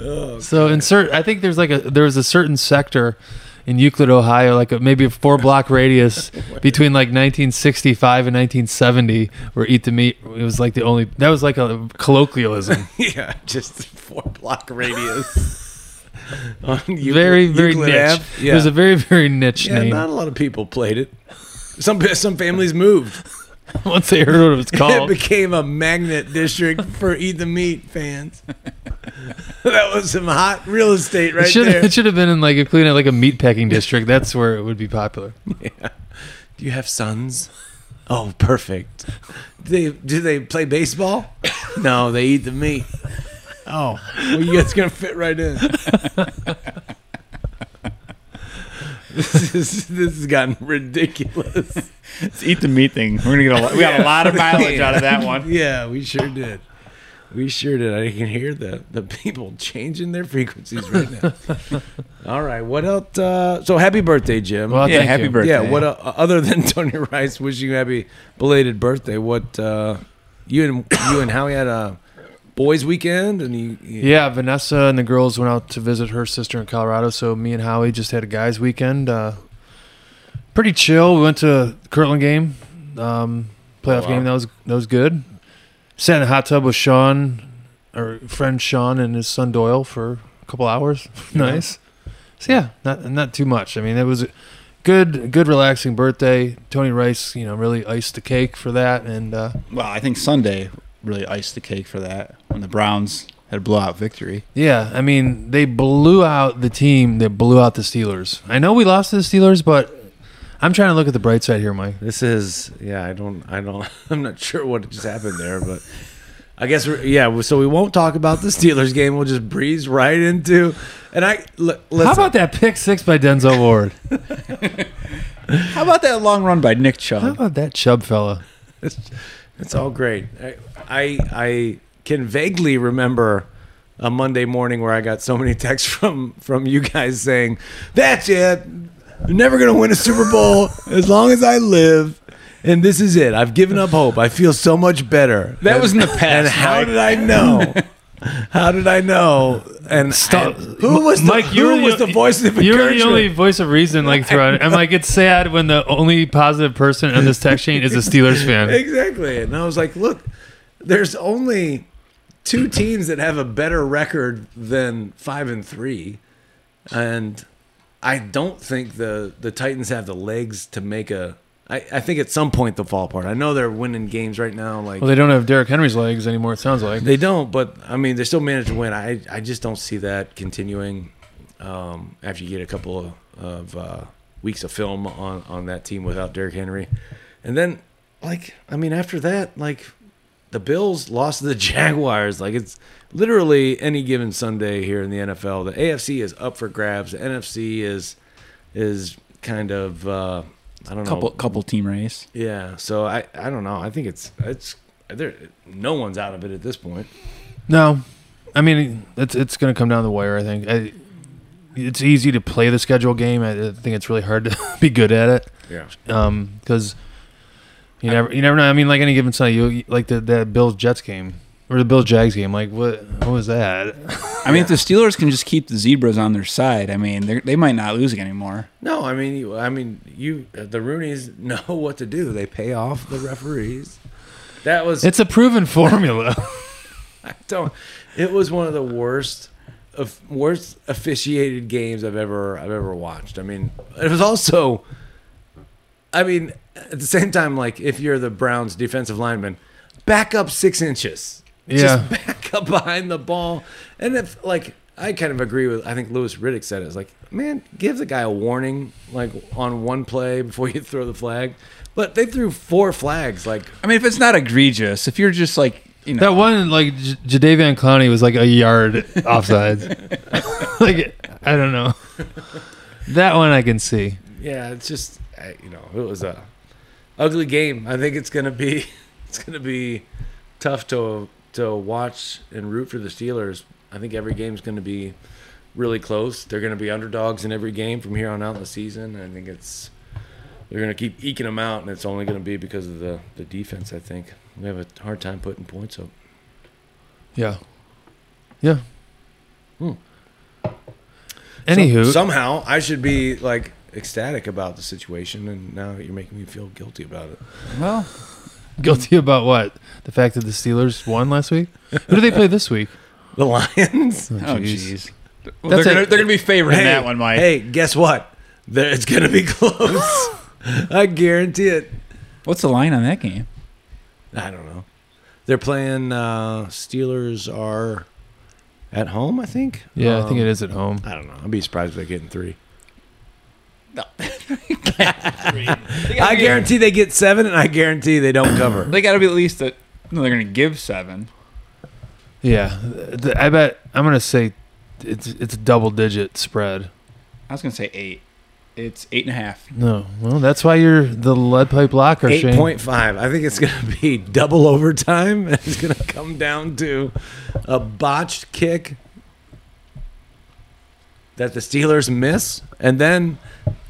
Oh, So insert. I think there's like a there was a certain sector in Euclid, Ohio, like a, maybe a four block radius between like 1965 and 1970, where eat the meat. It was like the only that was like a colloquialism. yeah, just four block radius. On Euclid- very very Euclid niche. Ave. It was a very very niche yeah name. not a lot of people played it. Some some families moved. Once they heard what it was called, It became a magnet district for Eat the Meat fans. that was some hot real estate right it should there. it should have been in like a clean like a meat packing district. That's where it would be popular. Yeah. Do you have sons? Oh, perfect. Do they do they play baseball? no, they eat the meat. Oh, well, you guys gonna fit right in. This is this has gotten ridiculous. Let's eat the meat thing. We're gonna get a lot. We got a lot of mileage out of that one. Yeah, we sure did. We sure did. I can hear the the people changing their frequencies right now. All right, what else? Uh, so happy birthday, Jim. Well, Yeah, thank happy you. birthday. Yeah, what uh, other than Tony Rice wishing you happy belated birthday? What uh, you and you and Howie had a boys' weekend, and you, you Yeah, Vanessa and the girls went out to visit her sister in Colorado. So me and Howie just had a guys' weekend. Uh, pretty chill. We went to a Kirtland game, um, playoff Oh, wow. game. That was that was good. Sat in a hot tub with Sean, our friend Sean and his son Doyle for a couple hours. nice. So yeah, not not too much. I mean, it was good, good, relaxing birthday. Tony Rice, you know, really iced the cake for that, and uh, Well, I think Sunday really iced the cake for that when the Browns had a blowout victory. yeah, I mean, they blew out the team that blew out the Steelers. I know we lost to the Steelers, but I'm trying to look at the bright side here, Mike. This is yeah. I don't. I don't. I'm not sure what just happened there, but I guess we're, yeah. So we won't talk about the Steelers game. We'll just breeze right into. And I l- listen, How about that pick six by Denzel Ward? How about that long run by Nick Chubb? How about that Chubb fella? It's, all great. I, I I can vaguely remember a Monday morning where I got so many texts from from you guys saying, "That's it. I'm never gonna win a Super Bowl as long as I live." And this is it. I've given up hope. I feel so much better. That And- was in the past, And how Mike. did I know? How did I know? And Stop. who was the, Mike, you were the- was the voice of You're the only voice of reason, like throughout. I'm like, it's sad when the only positive person on this text chain is a Steelers fan. Exactly. And I was like, look, there's only two teams that have a better record than five and three. And I don't think the, the Titans have the legs to make a. I, I think at some point they'll fall apart. I know they're winning games right now. Like Well, they don't have Derrick Henry's legs anymore. It sounds like. they don't, but I mean, they still managed to win. I, I just don't see that continuing um, after you get a couple of, of uh, weeks of film on, on that team without Derrick Henry. And then, like, I mean, after that, like, the Bills lost to the Jaguars. Like, it's literally any given Sunday here in the NFL. The AFC is up for grabs. The NFC is is kind of uh, I don't Couple know. couple couple team race. Yeah. So I I don't know. I think it's it's there. No one's out of it at this point. No, I mean it's it's going to come down the wire. I think I, it's easy to play the schedule game. I I think it's really hard to be good at it Yeah. Um, because you never you never know. I mean, like any given Sunday, you like the that Bills Jets game or the Bills Jags game. Like what what was that? I mean, if the Steelers can just keep the zebras on their side, I mean, they're- they might not lose anymore. No, I mean, you, I mean, you. The Rooneys know what to do. They pay off the referees. That was. It's a proven formula. I don't. It was one of the worst, of worst officiated games I've ever I've ever watched. I mean, it was also. I mean, at the same time, like if you're the Browns defensive lineman, back up six inches. Yeah. Just back up behind the ball, and if like I kind of agree with. I think Louis Riddick said it. It's like, man, give the guy a warning, like on one play before you throw the flag. But they threw four flags. Like I mean, if it's not egregious, if you're just like, you know, that one like J- Jadeveon Clowney was like a yard offsides. like I don't know. That one I can see. yeah, it's just you know it was a ugly game. I think it's gonna be it's gonna be tough to to watch and root for the Steelers. I think every game's gonna be really close. They're gonna be underdogs in every game from here on out in the season. I think it's they're gonna keep eking them out, and it's only gonna be because of the the defense. I think we have a hard time putting points up. Yeah. Yeah. Hmm. Anywho, So- somehow I should be like ecstatic about the situation, and now you're making me feel guilty about it. well, guilty about what? The fact that the Steelers won last week? Who do they play this week? The Lions. oh jeez. jeez, well, they're gonna, they're gonna be favored in that one, Mike. Hey, guess what? There, it's gonna be close. I guarantee it. What's the line on that game? I don't know. They're playing. Uh, Steelers are at home. I think. Yeah, I think Um, it is at home. I don't know. I'd be surprised if they're getting three. No. I guarantee they get seven, and I guarantee they don't cover. They got to be at least a. No, they're gonna give seven. Yeah, th- I bet I'm gonna say it's it's a double digit spread. I was gonna say eight. It's eight and a half. No, well, that's why you're the lead pipe locker, Eight Shane. point five. I think it's gonna be double overtime. and It's gonna come down to a botched kick that the Steelers miss, and then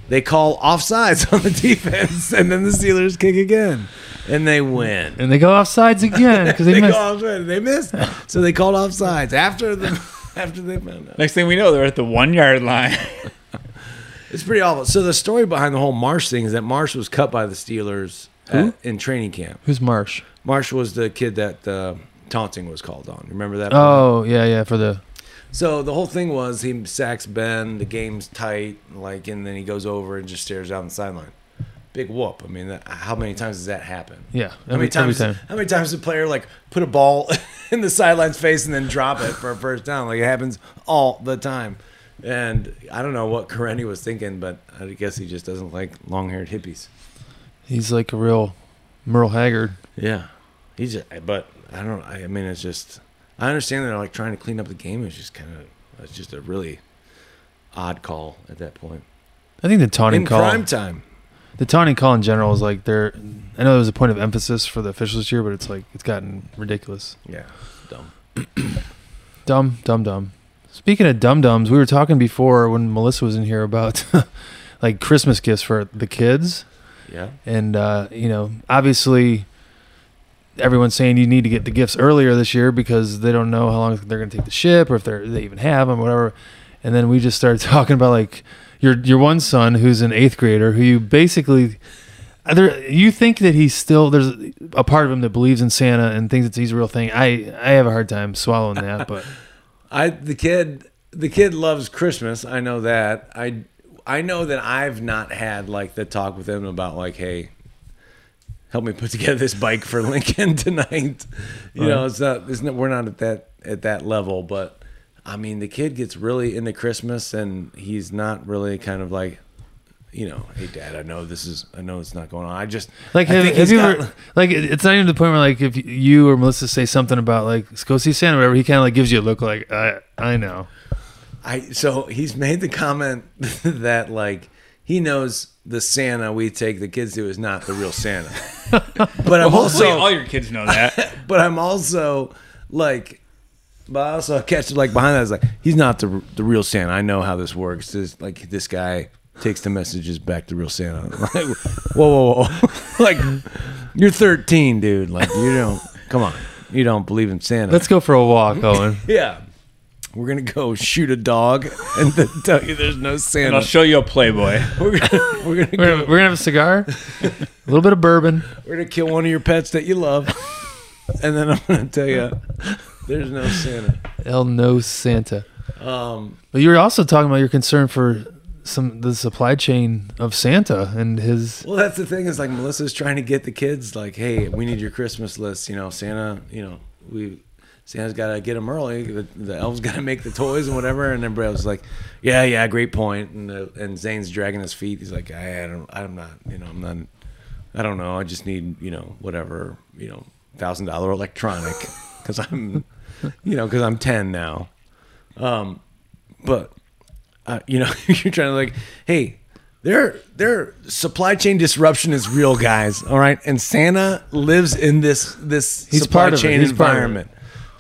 they call offsides on the defense, and then the Steelers kick again, and they win. and they go off sides again because they, they missed. call offsides. They missed, so they called offsides after the after they found out. Next thing we know, they're at the one yard line. It's pretty awful. So the story behind the whole Marsh thing is that Marsh was cut by the Steelers at, in training camp. Who's Marsh? Marsh was the kid that uh, taunting was called on. Remember that? Oh yeah, yeah, for the So the whole thing was he sacks Ben. The game's tight, like, and then he goes over and just stares down the sideline. Big whoop. I mean, that, how many times does that happen? Yeah, How many times? every time. How many times does a player like put a ball in the sideline's face and then drop it for a first down? Like it happens all the time. And I don't know what Corrente was thinking, but I guess he just doesn't like long-haired hippies. He's like a real Merle Haggard. Yeah, he's. Just, but I don't. I mean, it's just. I understand they're like trying to clean up the game. It's just kind of. It's just a really odd call at that point I think the taunting in call, prime time. the taunting call in general is like there. I know there was a point of emphasis for the officials this year, but it's like it's gotten ridiculous. Yeah, dumb. Dumb, dumb, dumb. Speaking of dum dums, we were talking before when Melissa was in here about like Christmas gifts for the kids. Yeah. and uh, you know obviously everyone's saying you need to get the gifts earlier this year because they don't know how long they're going to take the ship or if they're, they even have them whatever and then we just started talking about like your your one son who's an eighth grader who you basically there you think that he's still there's a part of him that believes in Santa and thinks that he's a real thing I I have a hard time swallowing that but I the kid the kid loves Christmas. I know that. I I know that I've not had like the talk with him about like, hey, help me put together this bike for Lincoln tonight. You know, Right. it's not, it's not we're not at that at that level, but I mean, the kid gets really into Christmas, and he's not really kind of like. You know, hey dad, I know this is, I know it's not going on. I just Like, I have, have you got- ever, like, it's not even the point where, like, if you or Melissa say something about, like, let's go see Santa, or whatever, he kind of, like, gives you a look like, I, I know. I so he's made the comment that like he knows the Santa we take the kids to is not the real Santa. but I'm Hopefully, also all your kids know that. but I'm also like but I also catch like behind that is like he's not the the real Santa. I know how this works. This like this guy takes the messages back to real Santa. Like, whoa, whoa, whoa. like you're 13, dude. Like you don't come on. You don't believe in Santa. Let's go for a walk, Owen. Yeah. We're gonna go shoot a dog and then tell you there's no and Santa. I'll show you a Playboy. we're gonna we're gonna We're go, gonna, we're gonna have a cigar, a little bit of bourbon. we're gonna kill one of your pets that you love, and then I'm gonna tell you there's no Santa. El no Santa. Um, But you were also talking about your concern for some the supply chain of Santa and his. well, that's the thing is like Melissa's trying to get the kids like, hey, we need your Christmas list. You know, Santa. You know, we Santa's got to get them early. The, the elves got to make the toys and whatever. And then everybody was like, yeah, yeah, great point. And uh, and Zane's dragging his feet. He's like, I, I don't, I'm not, you know, I'm not. I don't know. I just need, you know, whatever, you know, thousand dollar electronic because I'm, you know, because I'm ten now. Um, but uh, you know, you're trying to like, hey, their their supply chain disruption is real, guys. All right, and Santa lives in this this He's supply part of it. chain He's part of it.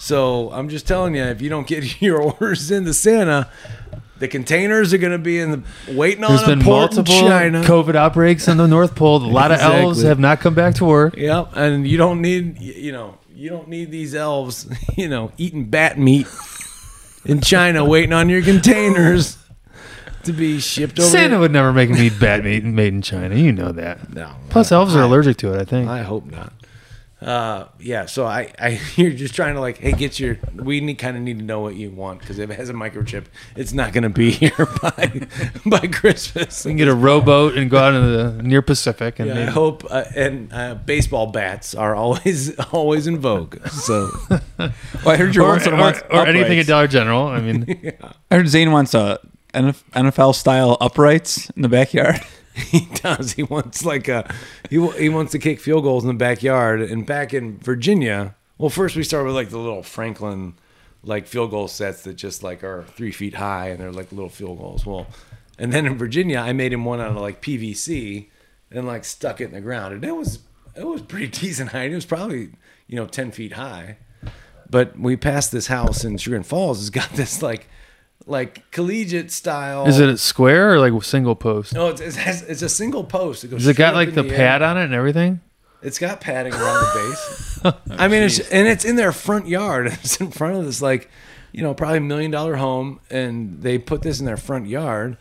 So I'm just telling you, if you don't get your orders into Santa, the containers are going to be in the waiting There's on a been port multiple in China. COVID outbreaks in the North Pole. A lot of elves have not come back to work. Yep, and you don't need you know you don't need these elves you know eating bat meat in China waiting on your containers to be shipped over. Santa would never make me eat bad meat made in China. You know that. no. Plus, elves are I- allergic to it. I think. I hope not. Uh, yeah. So I, I, you're just trying to like, hey, get your. We need kind of need to know what you want because if it has a microchip, it's not going to be here by by Christmas. We can get a rowboat and go out into the near Pacific and Yeah, I hope uh, and uh, baseball bats are always always in vogue. So Well, I heard your or, one son or, or anything at. Dollar General. I mean, I heard Zane wants a NFL style uprights in the backyard. he does. He wants like a he he wants to kick field goals in the backyard. And back in Virginia, well, first we start with like the little Franklin like field goal sets that just like are three feet high and they're like little field goals. Well, and then in Virginia, I made him one out of like PVC and like stuck it in the ground, and it was it was pretty decent height. It was probably you know ten feet high. But we passed this house in Sugar Falls. It's got this like like collegiate style. is it a square or like a single post? No, it's, it has, it's a single post. It goes Has it got like the air. pad on it and everything? It's got padding around the base. Oh, I mean, it's and it's in their front yard. It's in front of this like, you know, probably million dollar home, and they put this in their front yard.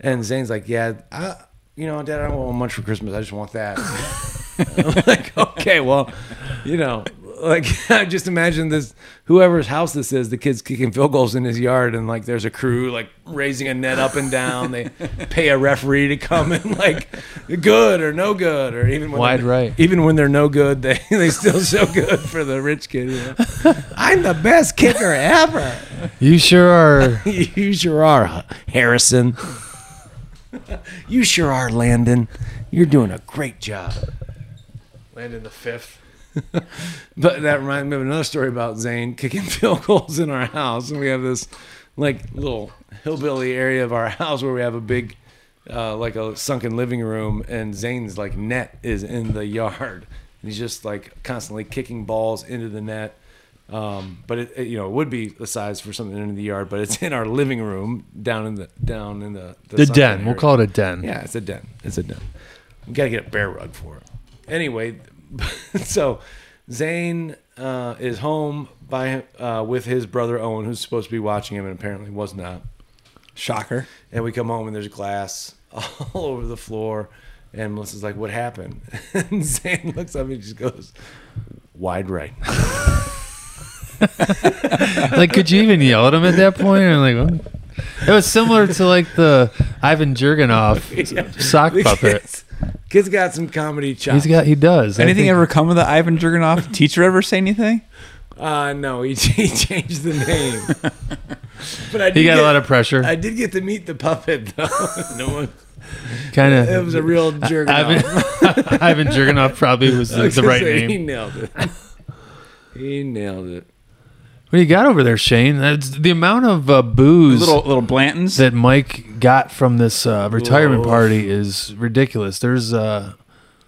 And Zane's like, "Yeah, I, you know, Dad, I don't want much for Christmas. I just want that." I'm like, "Okay, well, you know, like I just imagine this whoever's house this is, the kids kicking field goals in his yard, and like there's a crew like raising a net up and down. They pay a referee to come and like good or no good, or even when Wide they're- right. Even when they're no good, they they still show good for the rich kid. You know? I'm the best kicker ever. You sure are. you sure are, Harrison. you sure are, Landon. You're doing a great job. Landon the fifth. But that reminds me of another story about Zane kicking field goals in our house. And we have this like little hillbilly area of our house where we have a big, uh, like a sunken living room, and Zane's like net is in the yard. And he's just like constantly kicking balls into the net. Um, but it, it, you know, it would be the size for something in the yard, but it's in our living room down in the down in the The sunken den. We'll call it a den. Yeah, it's a den. It's a den. We gotta get a bear rug for it. Anyway, so Zane uh, is home by uh, with his brother Owen, who's supposed to be watching him, and apparently was not. Shocker. And we come home and there's glass all over the floor, and Melissa's like, "What happened?" And Zane looks up and just goes, "Wide right." like, could you even yell at him at that point? And like, what? it was similar to like the Ivan Jurgenov sock puppet. Kid's, kid's got some comedy chops. He's got, he does. Anything think- ever come of the Ivan Jurgenov? Teacher ever say anything? Uh, no, he, he changed the name. but I did He got get, a lot of pressure. I did get to meet the puppet though. no one. Kind of. It was a real jerk. Ivan, Ivan Jurgenov probably was the, the right He name. He nailed it. he nailed it. What do you got over there, Shane? That's the amount of uh, booze Little little Blanton's. that Mike got from this uh, retirement Whoa. party is ridiculous. There's uh,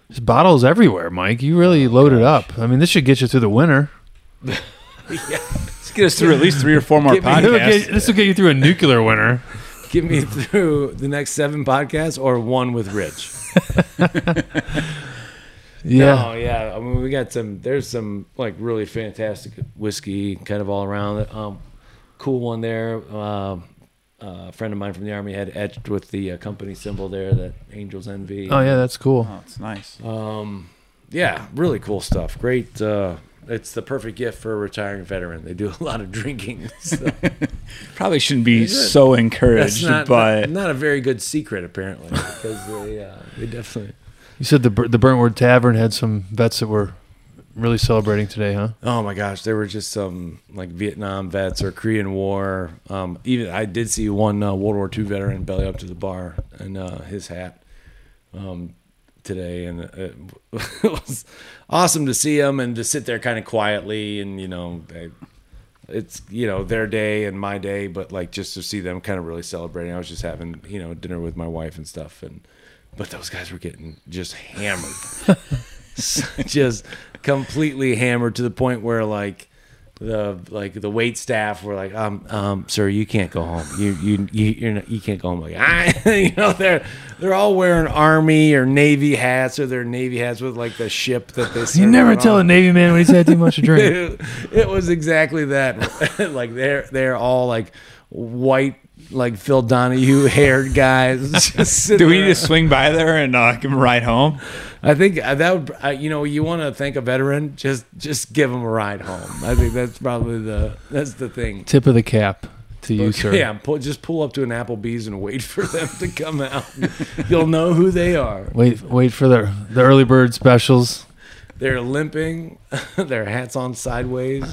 there's bottles everywhere, Mike. You really loaded up. I mean, this should get you through the winter. yeah. Let's get us through at least three or four more Give me- podcasts. get, this will get you through a nuclear winter. Get me through the next seven podcasts or one with Rich. Yeah. Oh yeah. I mean, we got some. There's some like really fantastic whiskey, kind of all around. Um, cool one there. Um uh, a friend of mine from the army had etched with the uh, company symbol there, that Angel's Envy. Oh yeah, that's cool. Oh, it's nice. Um, yeah, really cool stuff. Great. Uh, it's the perfect gift for a retiring veteran. They do a lot of drinking. So Probably shouldn't be Is it? so that's encouraged, not, but not, not a very good secret apparently because they uh, they definitely. You said the the Burntwood Tavern had some vets that were really celebrating today, huh? Oh my gosh, there were just some like Vietnam vets or Korean War. Um, even I did see one uh, World War II veteran belly up to the bar and uh, his hat um, today, and it, was awesome to see him and to sit there kind of quietly and you know. They, it's you know their day and my day, but like just to see them kind of really celebrating. I was just having you know dinner with my wife and stuff, and but those guys were getting just hammered, just completely hammered to the point where like the like the wait staff were like, um, um, sir, you can't go home. You you you you're not, you can't go home. Like, I, you know, they're they're all wearing army or navy hats or their navy hats with like the ship that they. You never on. tell a Navy man when he's had too much to drink. it, it was exactly that. like they're they're all like white, like Phil Donahue haired guys. Just do we need there. to swing by there and uh, give him a ride home? I think uh, that would, uh, you know, you want to thank a veteran, just just give him a ride home. I think that's probably the that's the thing. Tip of the cap to you, sir. Yeah, pull, just pull up to an Applebee's and wait for them to come out. You'll know who they are. Wait, wait for the the early bird specials. They're limping, their hats on sideways,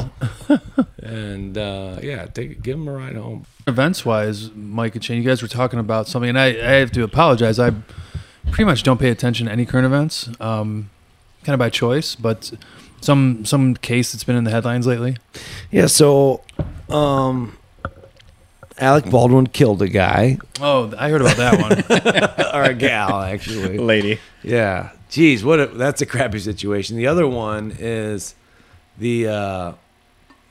and uh, yeah, take give them a ride home. Events wise, Mike and Shane, you guys were talking about something, and I, I have to apologize. I pretty much don't pay attention to any current events, um, kind of by choice, but some some case that's been in the headlines lately. Yeah, so um Alec Baldwin killed a guy Oh, I heard about that one. or a gal actually. Lady. Yeah. Geez, what a, that's a crappy situation. The other one is the uh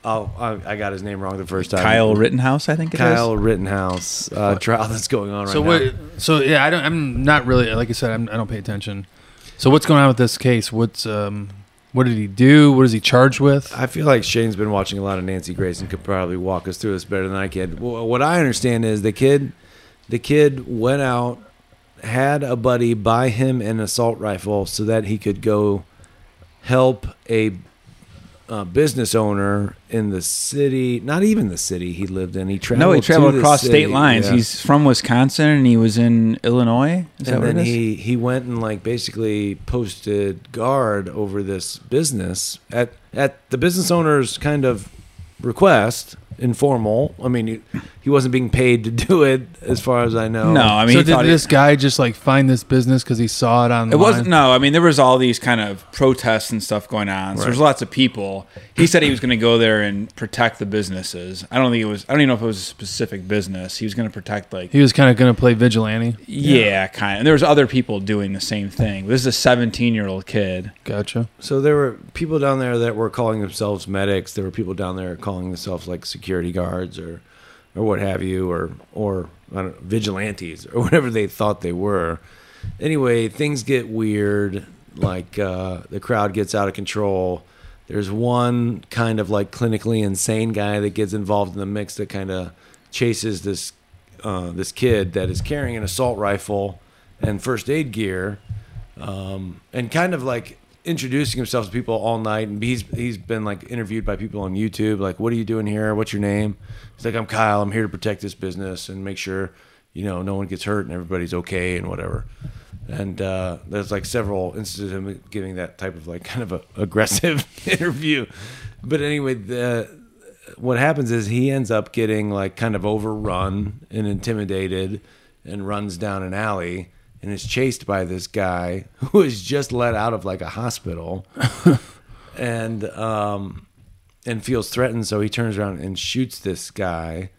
oh I, I got his name wrong the first time. Kyle Rittenhouse, I think it is. Kyle Rittenhouse uh, trial that's going on right so now. what? So yeah, I don't. I'm not really like I said. I'm, I don't pay attention. So what's going on with this case? What's um, what did he do? What is he charged with? I feel like Shane's been watching a lot of Nancy Grace and could probably walk us through this better than I can. Well, What I understand is the kid, the kid went out, had a buddy buy him an assault rifle so that he could go help a uh, business owner in the city. Not even the city he lived in. He traveled. No, he traveled across city, state lines. yeah. He's from Wisconsin and he was in Illinois. Is and then it is? he he went and like basically posted guard over this business at at the business owner's kind of request informal i mean he, he wasn't being paid to do it as far as i know no, I mean, so he did thought he- this guy just like find this business because he saw it on? The It wasn't no. I mean, there was all these kind of protests and stuff going on. So there's lots of people. He said he was going to go there and protect the businesses. I don't think it was. I don't even know if it was a specific business. He was going to protect like He was kind of going to play vigilante. yeah, kind of. And there was other people doing the same thing. This is a 17 year old kid. Gotcha. so there were people down there that were calling themselves medics there were people down there calling themselves like security guards or or what have you or or know, vigilantes or whatever they thought they were. Anyway things get weird. Like uh, the crowd gets out of control. There's one kind of like clinically insane guy that gets involved in the mix that kind of chases this uh, this kid that is carrying an assault rifle and first aid gear um, and kind of like introducing himself to people all night and he's he's been like interviewed by people on YouTube like what are you doing here? What's your name? He's like I'm Kyle. I'm here to protect this business and make sure you know no one gets hurt and everybody's okay and whatever. And uh, there's like several instances of him giving that type of like kind of a aggressive interview. But anyway the what happens is he ends up getting like kind of overrun and intimidated and runs down an alley and is chased by this guy who is just let out of like a hospital and um and feels threatened so he turns around and shoots this guy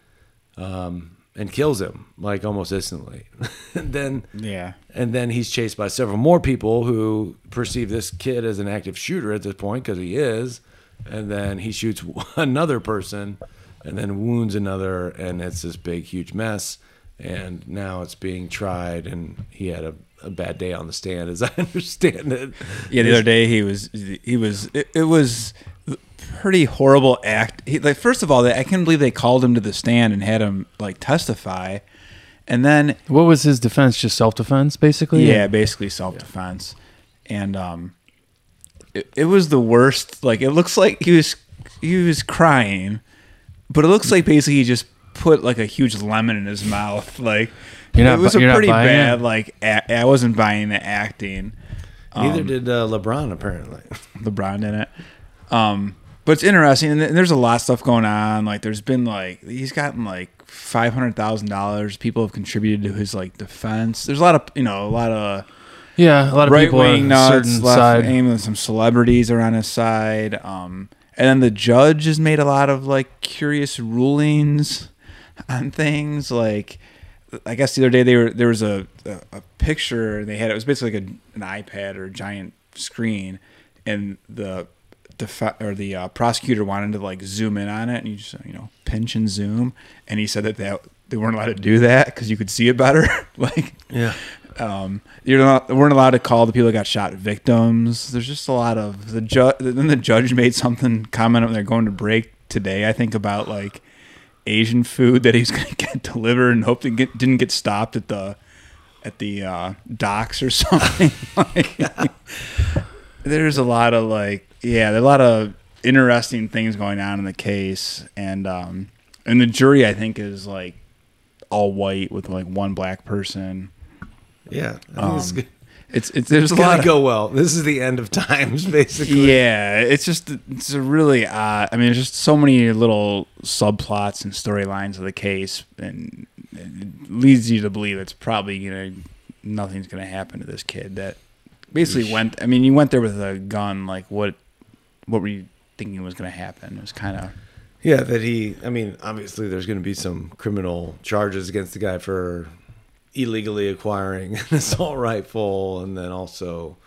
um and kills him like almost instantly and then Yeah. and then he's chased by several more people who perceive this kid as an active shooter at this point because he is. And then he shoots another person and then wounds another. And it's this big, huge mess. And now it's being tried. And he had a, a bad day on the stand, as I understand it. Yeah, the other day he was he was it, it was pretty horrible act. He, like first of all, I can't believe they called him to the stand and had him like testify, and then What was his defense? Just self defense, basically. yeah, basically self defense, and um, it, it was the worst. Like it looks like he was he was crying, but it looks like basically he just put like a huge lemon in his mouth. Like You're not it was a you're pretty buying bad it? like a- I wasn't buying the acting. Neither Um, did uh, LeBron, apparently. LeBron in it. Um, but it's interesting, and th- there's a lot of stuff going on. Like, there's been like he's gotten like five hundred thousand dollars. People have contributed to his like defense. There's a lot of you know a lot of Yeah, a lot of right wing a nuts, certain left side. aim, and some celebrities are on his side. Um, and then the judge has made a lot of like curious rulings on things. Like, I guess the other day they were there was a a, a picture and they had it was basically like a, an iPad or a giant screen, and the defi- or the uh, prosecutor wanted to like zoom in on it and you just you know pinch and zoom, and he said that that they weren't allowed to do that because you could see it better. like Yeah. um, you're not weren't allowed to call the people that got shot victims. There's just a lot of the judge. Then the judge made something comment when they're going to break today. I think about like Asian food that he's going to get delivered and hope to get didn't get stopped at the at the uh, docks or something. like, there's a lot of like yeah, there's a lot of interesting things going on in the case, and um, and the jury I think is like all white with like one black person. Yeah. I think it's Um. It's it's there's a lot of go well. This is the end of times, basically. yeah. It's just it's a really odd. I mean, there's just so many little subplots and storylines of the case, and it leads you to believe it's probably gonna nothing's gonna happen to this kid that basically went. I mean, you went there with a gun. Like what what were you thinking was gonna happen? It was kind of Yeah, that he. I mean, obviously, there's going to be some criminal charges against the guy for illegally acquiring an assault rifle, and then also,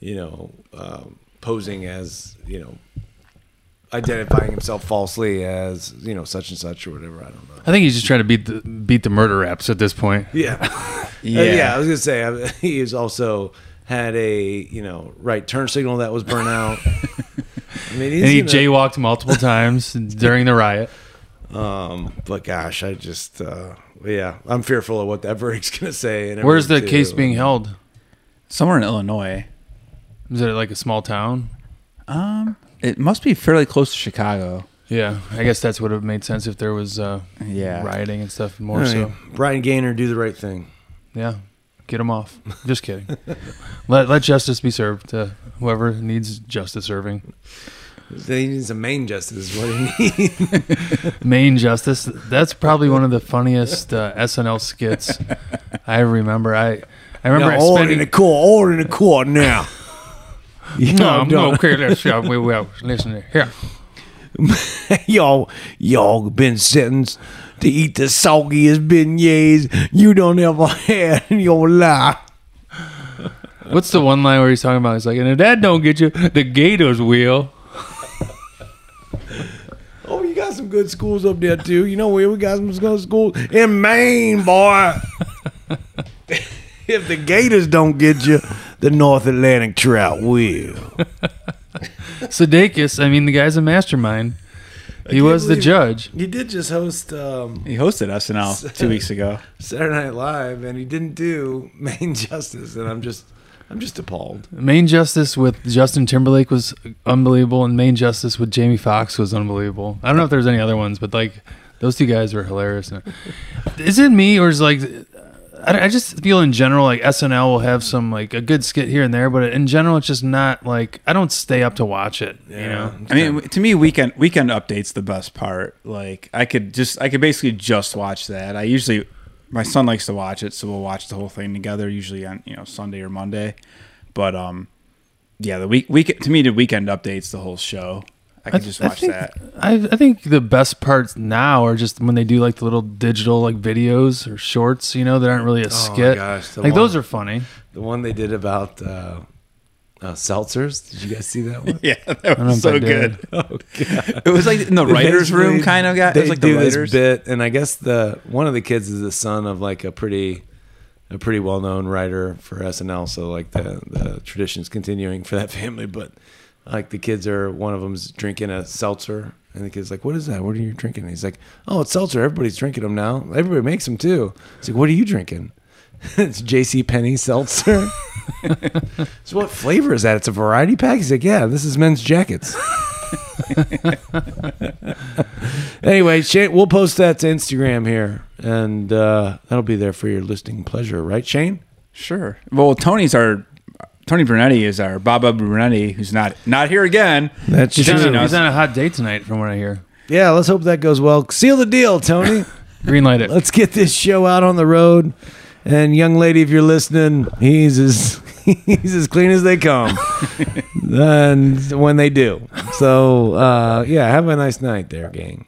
you know, um, posing as you know, identifying himself falsely as you know such and such or whatever. I don't know. I think he's just trying to beat the beat the murder raps at this point. Yeah, yeah. yeah I was gonna say I, he also had a you know right turn signal that was burnt out. I mean, he's And he gonna- jaywalked multiple times during the riot. Um, but gosh, I just uh, yeah, I'm fearful of what that verdict's gonna say. And Where's the everything, case being held? somewhere in Illinois. Is it like a small town? Um, It must be fairly close to Chicago. Yeah, I guess that's what would have made sense if there was uh, Yeah. rioting and stuff more All so. Brian Gaynor, do the right thing. Yeah, get him off. Just kidding. let let justice be served to whoever needs justice serving. They need some Maine justice. What do you need? Maine justice. That's probably one of the funniest uh, SNL skits I remember. I I remember Now, order in the court. Order in the court now. You No, don't- okay, let's uh, we will listen here. y'all, y'all been sentenced to eat the soggiest beignets you don't ever had in your life. What's the one line where he's talking about? He's like, and if that don't get you, the Gators will. Got some good schools up there too. You know where we got some good schools in Maine, boy. if the Gators don't get you, the North Atlantic trout will. Sudeikis, I mean, the guy's a mastermind. He was the judge. He did just host um, He hosted SNL two weeks ago. Saturday Night Live, and he didn't do Main Justice, and I'm just, I'm just appalled. Maine Justice with Justin Timberlake was unbelievable, and Maine Justice with Jamie Foxx was unbelievable. I don't know if there's any other ones, but like those two guys were hilarious. Is it me or is like I, I just feel in general like SNL will have some like a good skit here and there, but in general it's just not like I don't stay up to watch it. You know, I mean, to me, weekend weekend updates the best part. Like I could just I could basically just watch that. I usually my son likes to watch it, so we'll watch the whole thing together. Usually on you know Sunday or Monday, but um, yeah, the week week to me the weekend updates the whole show. I can just I watch think, that. I, I think the best parts now are just when they do like the little digital like videos or shorts, you know, that aren't really a skit. gosh, the like those are funny. The one they did about uh, uh, seltzers. Did you guys see that one? Yeah, that don't was so I did. good. It was like in the writers' room kind of guy. It They was like do the writers. this bit, and I guess the one of the kids is the son of like a pretty, a pretty well known writer for SNL. So like the the tradition's continuing for that family. But like the kids are one of them's drinking a seltzer, and the kid's like, "What is that? What are you drinking?" And he's like, "Oh, it's seltzer. Everybody's drinking them now. Everybody makes them too." He's like, "What are you drinking?" it's J.C. Penney seltzer. so what flavor is that? It's a variety pack. He's like, "Yeah, this is men's jackets." anyway, Shane, we'll post that to Instagram here, and uh, that'll be there for your listening pleasure, right, Shane? Sure. Well, Tony's our Tony Brunetti is our Baba Brunetti, who's not not here again. That's He's, on, true. a- he's on a hot date tonight, from what I hear. Yeah, let's hope that goes well. Seal the deal, Tony. Green light it. let's get this show out on the road. And young lady, if you're listening, he's as he's as clean as they come. and when they do, so uh, yeah, have a nice night there, gang.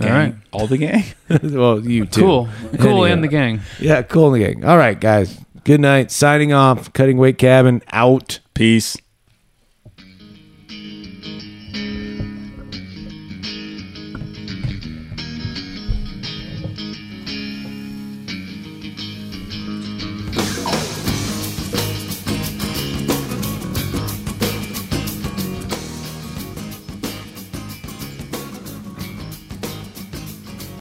All right. all the gang. well, you too. Cool. Cool Anyhow. and the gang. Yeah, cool in the gang. All right, guys. Good night. Signing off. Cutting weight cabin out. Peace.